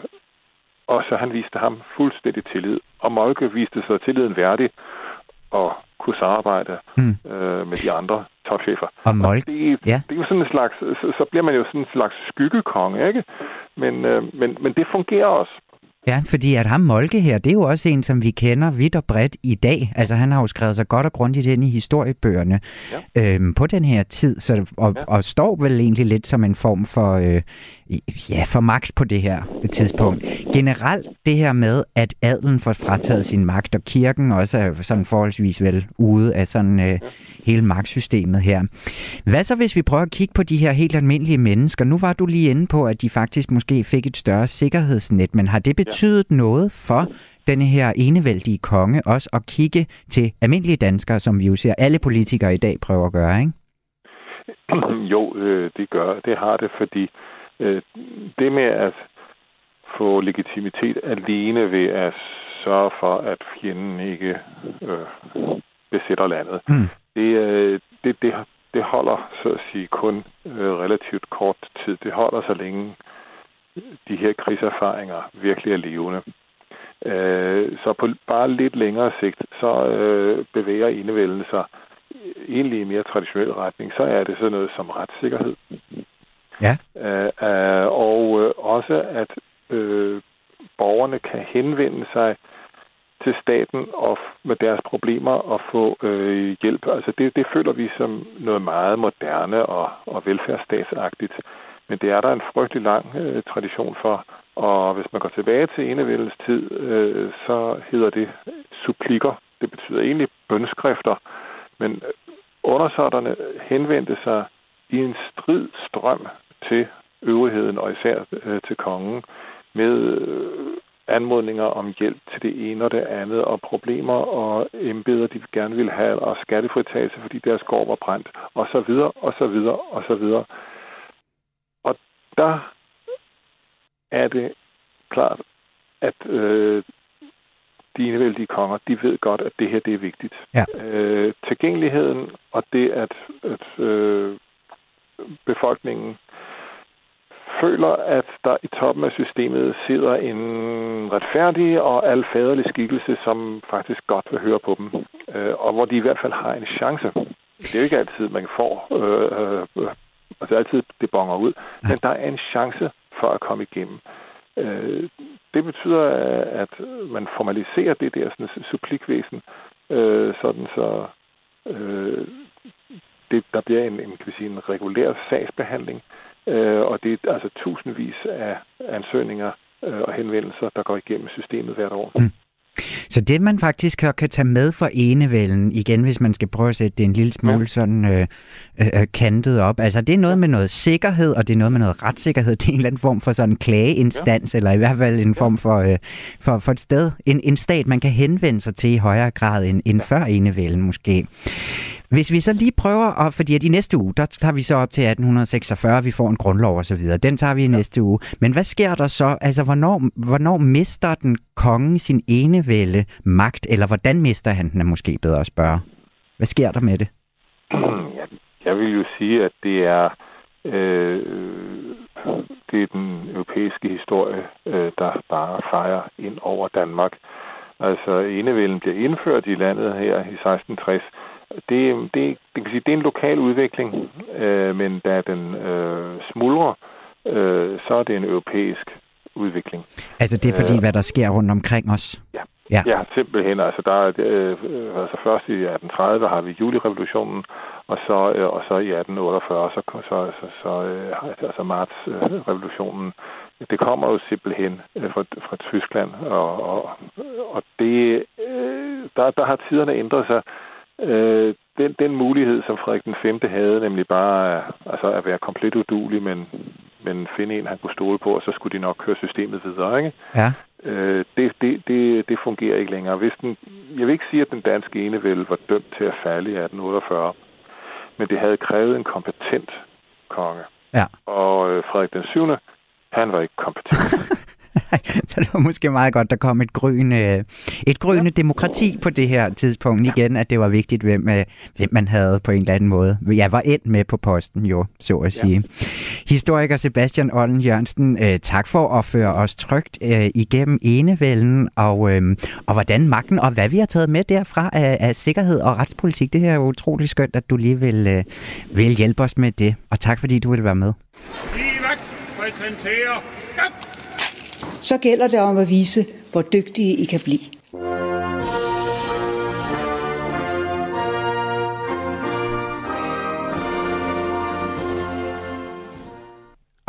og så han viste ham fuldstændig tillid. Og Molke viste sig tilliden værdig og kunne samarbejde mm. øh, med de andre topchefer. Og, Molke, og det, ja. det er jo sådan en slags, så, så bliver man jo sådan en slags skyggekonge, ikke? Men, øh, men, men det fungerer også. Ja, fordi at ham Molke her, det er jo også en, som vi kender vidt og bredt i dag. Altså han har jo skrevet sig godt og grundigt ind i historiebøgerne ja. øhm, på den her tid, så, og, ja. og står vel egentlig lidt som en form for, øh, ja, for magt på det her tidspunkt. Generelt det her med, at adelen får frataget sin magt, og kirken også er sådan forholdsvis vel ude af sådan øh, hele magtsystemet her. Hvad så, hvis vi prøver at kigge på de her helt almindelige mennesker? Nu var du lige inde på, at de faktisk måske fik et større sikkerhedsnet, men har det betydet ja. noget for denne her enevældige konge også at kigge til almindelige danskere, som vi jo ser alle politikere i dag prøver at gøre, ikke? [CLEARS THROAT] Jo, øh, det gør det har det, fordi øh, det med at få legitimitet alene ved at sørge for, at fjenden ikke øh, besætter landet, mm. det, øh, det, det, det holder så at sige kun øh, relativt kort tid. Det holder så længe de her krigserfaringer virkelig er levende. Øh, så på bare lidt længere sigt, så øh, bevæger enevælden sig egentlig i mere traditionel retning. Så er det sådan noget som retssikkerhed. Ja. Øh, øh, og øh, også, at øh, borgerne kan henvende sig til staten og med deres problemer og få øh, hjælp. Altså det, det føler vi som noget meget moderne og, og velfærdsstatsagtigt. Men det er der en frygtelig lang øh, tradition for. Og hvis man går tilbage til enevældens tid, øh, så hedder det supplikker. Det betyder egentlig bønskrifter. Men undersåtterne henvendte sig i en strid strøm til øvrigheden og især øh, til kongen med øh, anmodninger om hjælp til det ene og det andet, og problemer og embeder, de gerne ville have, og skattefritagelse, fordi deres gård var brændt, og så videre, og så videre, og så videre. Der er det klart, at øh, de enevældige konger, de ved godt, at det her det er vigtigt. Ja. Øh, tilgængeligheden og det, at, at øh, befolkningen føler, at der i toppen af systemet sidder en retfærdig og alfaderlig skikkelse, som faktisk godt vil høre på dem, øh, og hvor de i hvert fald har en chance. Det er jo ikke altid, man får, øh, øh, altså altid det bonger ud, men der er en chance for at komme igennem. Øh, det betyder, at man formaliserer det der sådan, supplikvæsen, øh, sådan så øh, det, der bliver en, en, kan vi sige, en regulær sagsbehandling, øh, og det er altså tusindvis af ansøgninger øh, og henvendelser, der går igennem systemet hvert år. Mm. Så det, man faktisk kan tage med for enevælden, igen, hvis man skal prøve at sætte det en lille smule ja. sådan øh, øh, kantet op, altså det er noget med noget sikkerhed, og det er noget med noget retssikkerhed. [LAUGHS] Det er en eller anden form for sådan en klageinstans, ja. eller i hvert fald en form for, øh, for, for et sted, en, en stat, man kan henvende sig til i højere grad end, end ja. før enevælden måske. Hvis vi så lige prøver, at, fordi at i næste uge, der tager vi så op til 1846, vi får en grundlov og så videre. Den tager vi i ja. næste uge. Men hvad sker der så? Altså, hvornår, hvornår mister den kongen sin enevælde magt, eller hvordan mister han den, er måske bedre at spørge. Hvad sker der med det? [CLEARS THROAT] Jeg vil jo sige, at det er, øh, det er den europæiske historie, øh, der bare fejrer ind over Danmark. Altså, enevælden bliver indført i landet her i 1660, det, det, det, kan sige, det er en lokal udvikling, øh, men da den øh, smuldrer, øh, så er det en europæisk udvikling. Altså det er fordi, øh, hvad der sker rundt omkring os? Ja, ja. ja simpelthen. Altså, der er, øh, altså først i 1830 har vi julirevolutionen, og så, øh, og så i 1848, så, så, så, så øh, altså marts-revolutionen. Det kommer jo simpelthen øh, fra, fra Tyskland, og, og, og det, øh, der, der har tiderne ændret sig øh, den, den mulighed, som Frederik den 5. havde, nemlig bare altså at være komplet udulig, men, men finde en, han kunne stole på, og så skulle de nok køre systemet videre. Ikke? Ja. Øh, det, det, det, det fungerer ikke længere. Hvis den, jeg vil ikke sige, at den danske enevælde var dømt til at falde i 1848, men det havde krævet en kompetent konge. Ja. Og øh, Frederik den 7. han var ikke kompetent. [LAUGHS] [LAUGHS] så det var måske meget godt, der kom et grønne, et grønne ja. demokrati på det her tidspunkt ja. igen, at det var vigtigt, hvem, øh, hvem man havde på en eller anden måde. Jeg var endt med på posten jo, så at sige. Ja. Historiker Sebastian Ollen Jørgensen, øh, tak for at føre os trygt øh, igennem enevælden, og, øh, og hvordan magten, og hvad vi har taget med derfra af, af sikkerhed og retspolitik. Det her er jo utroligt skønt, at du lige vil, øh, vil hjælpe os med det, og tak fordi du ville være med. Livet præsenterer så gælder det om at vise, hvor dygtige I kan blive.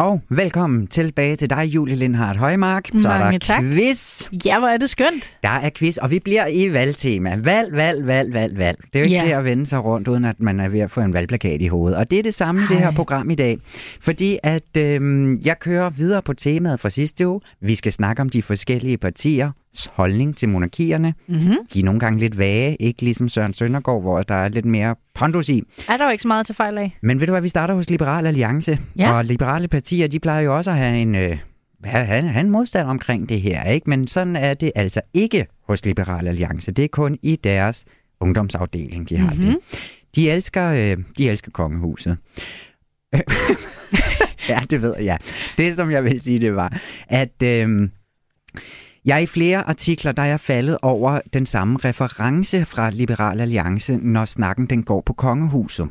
Og velkommen tilbage til dig, Julie Lindhardt Højmark. Så Mange er der tak. quiz. Ja, hvor er det skønt. Der er quiz, og vi bliver i valgtema. Valg, valg, valg, valg, valg. Det er jo ikke Ja. til at vende sig rundt, uden at man er ved at få en valgplakat i hovedet. Og det er det samme i det her Ej. program i dag. Fordi at øhm, jeg kører videre på temaet fra sidste uge. Vi skal snakke om de forskellige partiers holdning til monarkierne. Mm-hmm. De er nogle gange lidt vage, ikke ligesom Søren Søndergaard, hvor der er lidt mere pondus i. Er der jo ikke så meget til fejl af? Men ved du hvad, vi starter hos Liberal Alliance. Ja. Og liberale partier, de plejer jo også at have en, øh, have en modstand omkring det her, ikke? Men sådan er det altså ikke hos Liberal Alliance. Det er kun i deres ungdomsafdeling, de har Mhm. det. De elsker, øh, de elsker kongehuset. [LAUGHS] ja, det ved jeg. Det, som jeg vil sige, det var, at... Øh, jeg er i flere artikler, der er faldet over den samme reference fra Liberal Alliance, når snakken den går på kongehuset.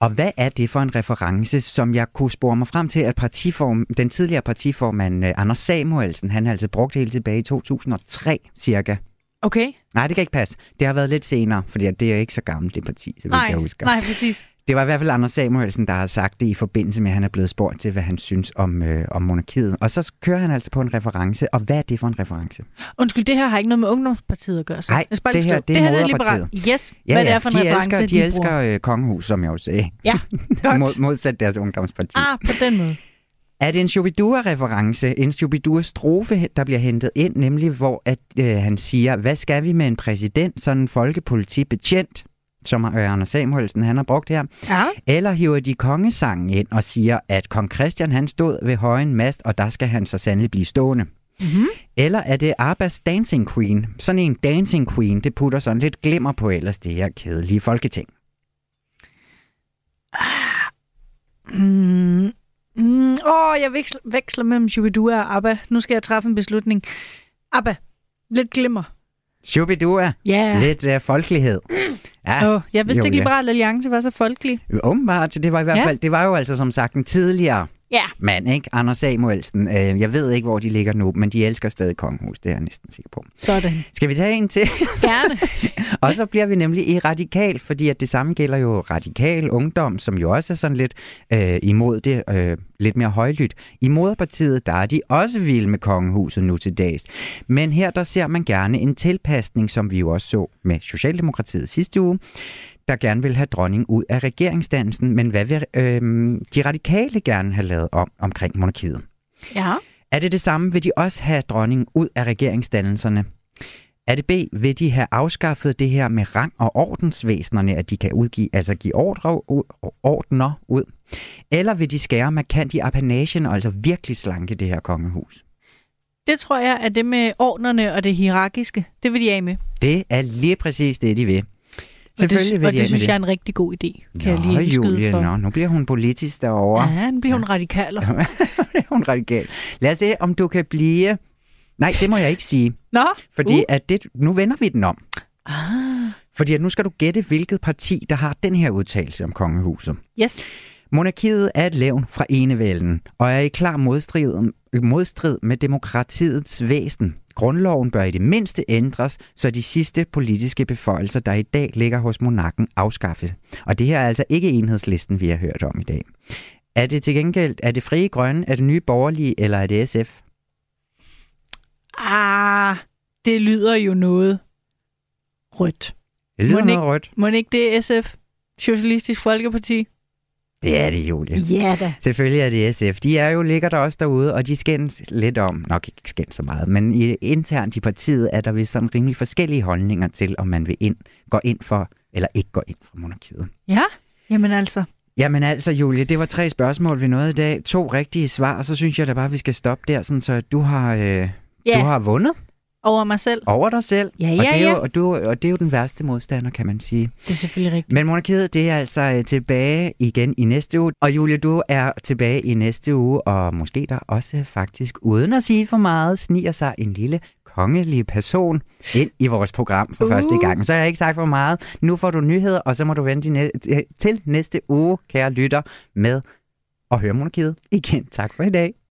Og hvad er det for en reference, som jeg kunne spore mig frem til, at partiform, den tidligere partiformand øh, Anders Samuelsen, han har altså brugt helt tilbage i 2003 cirka. Okay. Nej, det kan ikke passe. Det har været lidt senere, fordi det er ikke så gammelt, det parti, så vidt Nej, jeg husker. nej, præcis. Det var i hvert fald Anders Samuelsen, der har sagt det i forbindelse med, at han er blevet spurgt til, hvad han synes om, øh, om monarkiet. Og så kører han altså på en reference. Og hvad er det for en reference? Undskyld, det her har ikke noget med Ungdomspartiet at gøre. Så. Nej, bare det her, det er det her moderpartiet. liberalt. Yes, hvad det er for en de reference, elsker, de, elsker bruger. øh, kongehus, som jeg jo sagde. Ja, [LAUGHS] godt. Mod, modsat deres ungdomsparti. Ah, på den måde. Er det en Shubidua-reference, en Shubidua-strofe, der bliver hentet ind, nemlig hvor at, øh, han siger, hvad skal vi med en præsident, sådan en folkepolitibetjent, som Anders Samuelsen han har brugt her, Ja. eller hiver de kongesangen ind og siger, at kong Christian han stod ved højen mast, og der skal han så sandelig blive stående. Mm-hmm. Eller er det Abbas Dancing Queen? Sådan en Dancing Queen, det putter sådan lidt glimmer på ellers det her kedelige folketing. Mm. Mm. Åh, jeg veksler, veksler mellem Shubidua og ABBA. Nu skal jeg træffe en beslutning. ABBA. Lidt glimmer. Shubidua, Ja. lidt uh, folkelighed. Ja, Åh, jeg vidste ikke, Julia. Liberal Alliance var så folkelig. Åbenbart, det var i hvert Ja. fald, det var jo altså som sagt en tidligere Ja. mand, ikke? Anders Samuelsen. Øh, jeg ved ikke, hvor de ligger nu, men de elsker stadig kongehus, det er jeg næsten sikker på. Sådan. Skal vi tage en til? Gerne. [LAUGHS] og så bliver vi nemlig i radikal, fordi at det samme gælder jo radikal ungdom, som jo også er sådan lidt øh, imod det, øh, lidt mere højlydt. I moderpartiet, der er de også vilde med kongehuset nu til dags. Men her, der ser man gerne en tilpasning, som vi jo også så med Socialdemokratiet sidste uge, der gerne vil have dronning ud af regeringsdannelsen, men hvad vil øh, de radikale gerne have lavet om omkring monarkiet? Ja. Er det det samme? Vil de også have dronningen ud af regeringsdannelserne? Er det B, vil de have afskaffet det her med rang- og ordensvæsenerne, at de kan udgive, altså give ordre, ud- ordner ud? Eller vil de skære markant i apanagen og altså virkelig slanke det her kongehus? Det tror jeg er det med ordnerne og det hierarkiske. Det vil de af med. Det er lige præcis det, de vil. Og det, Selvfølgelig vil og de det synes det. jeg er en rigtig god idé. Kan Nå, jeg lige Julie, for. nå, nu bliver hun politisk derovre. Ja, nu bliver hun radikaler. [LAUGHS] hun er radikal. Lad os se, om du kan blive... Nej, det må jeg ikke sige. Nå, Fordi uh. at det, nu vender vi den om. Ah. Fordi at nu skal du gætte, hvilket parti, der har den her udtalelse om kongehuset. Yes. Monarkiet er et levn fra enevælden, og er i klar modstrid, modstrid med demokratiets væsen. Grundloven bør i det mindste ændres, så de sidste politiske beføjelser, der i dag ligger hos monarken, afskaffes. Og det her er altså ikke enhedslisten, vi har hørt om i dag. Er det til gengæld, er det frie grønne, er det nye borgerlige, eller er det SF? Ah, det lyder jo noget rødt. Det lyder Må noget ikke- rødt. Må ikke det er SF? Socialistisk Folkeparti? Det er det, Julie. Ja da. Selvfølgelig er det SF. De er jo ligger der også derude, og de skændes lidt om, nok ikke skændes så meget, men i, internt i partiet er der vist sådan rimelig forskellige holdninger til, om man vil ind, gå ind for, eller ikke gå ind for monarkiet. Ja, jamen altså. Jamen altså, Julie, det var tre spørgsmål, vi nåede i dag. To rigtige svar, og så synes jeg da bare, vi skal stoppe der, sådan, så du har, øh, Ja, du har vundet over mig selv. over dig selv. Ja, og, ja, det er ja. jo, og, du, og det er jo den værste modstander, kan man sige. Det er selvfølgelig rigtigt. Men monarkiet, det er altså øh, tilbage igen i næste uge. Og Julie, du er tilbage i næste uge, og måske der også faktisk, uden at sige for meget, sniger sig en lille kongelig person ind i vores program for uh. første gang. Så har jeg ikke sagt for meget. Nu får du nyheder, og så må du vente næ- til næste uge, kære lytter, med at høre monarkiet igen. Tak for i dag.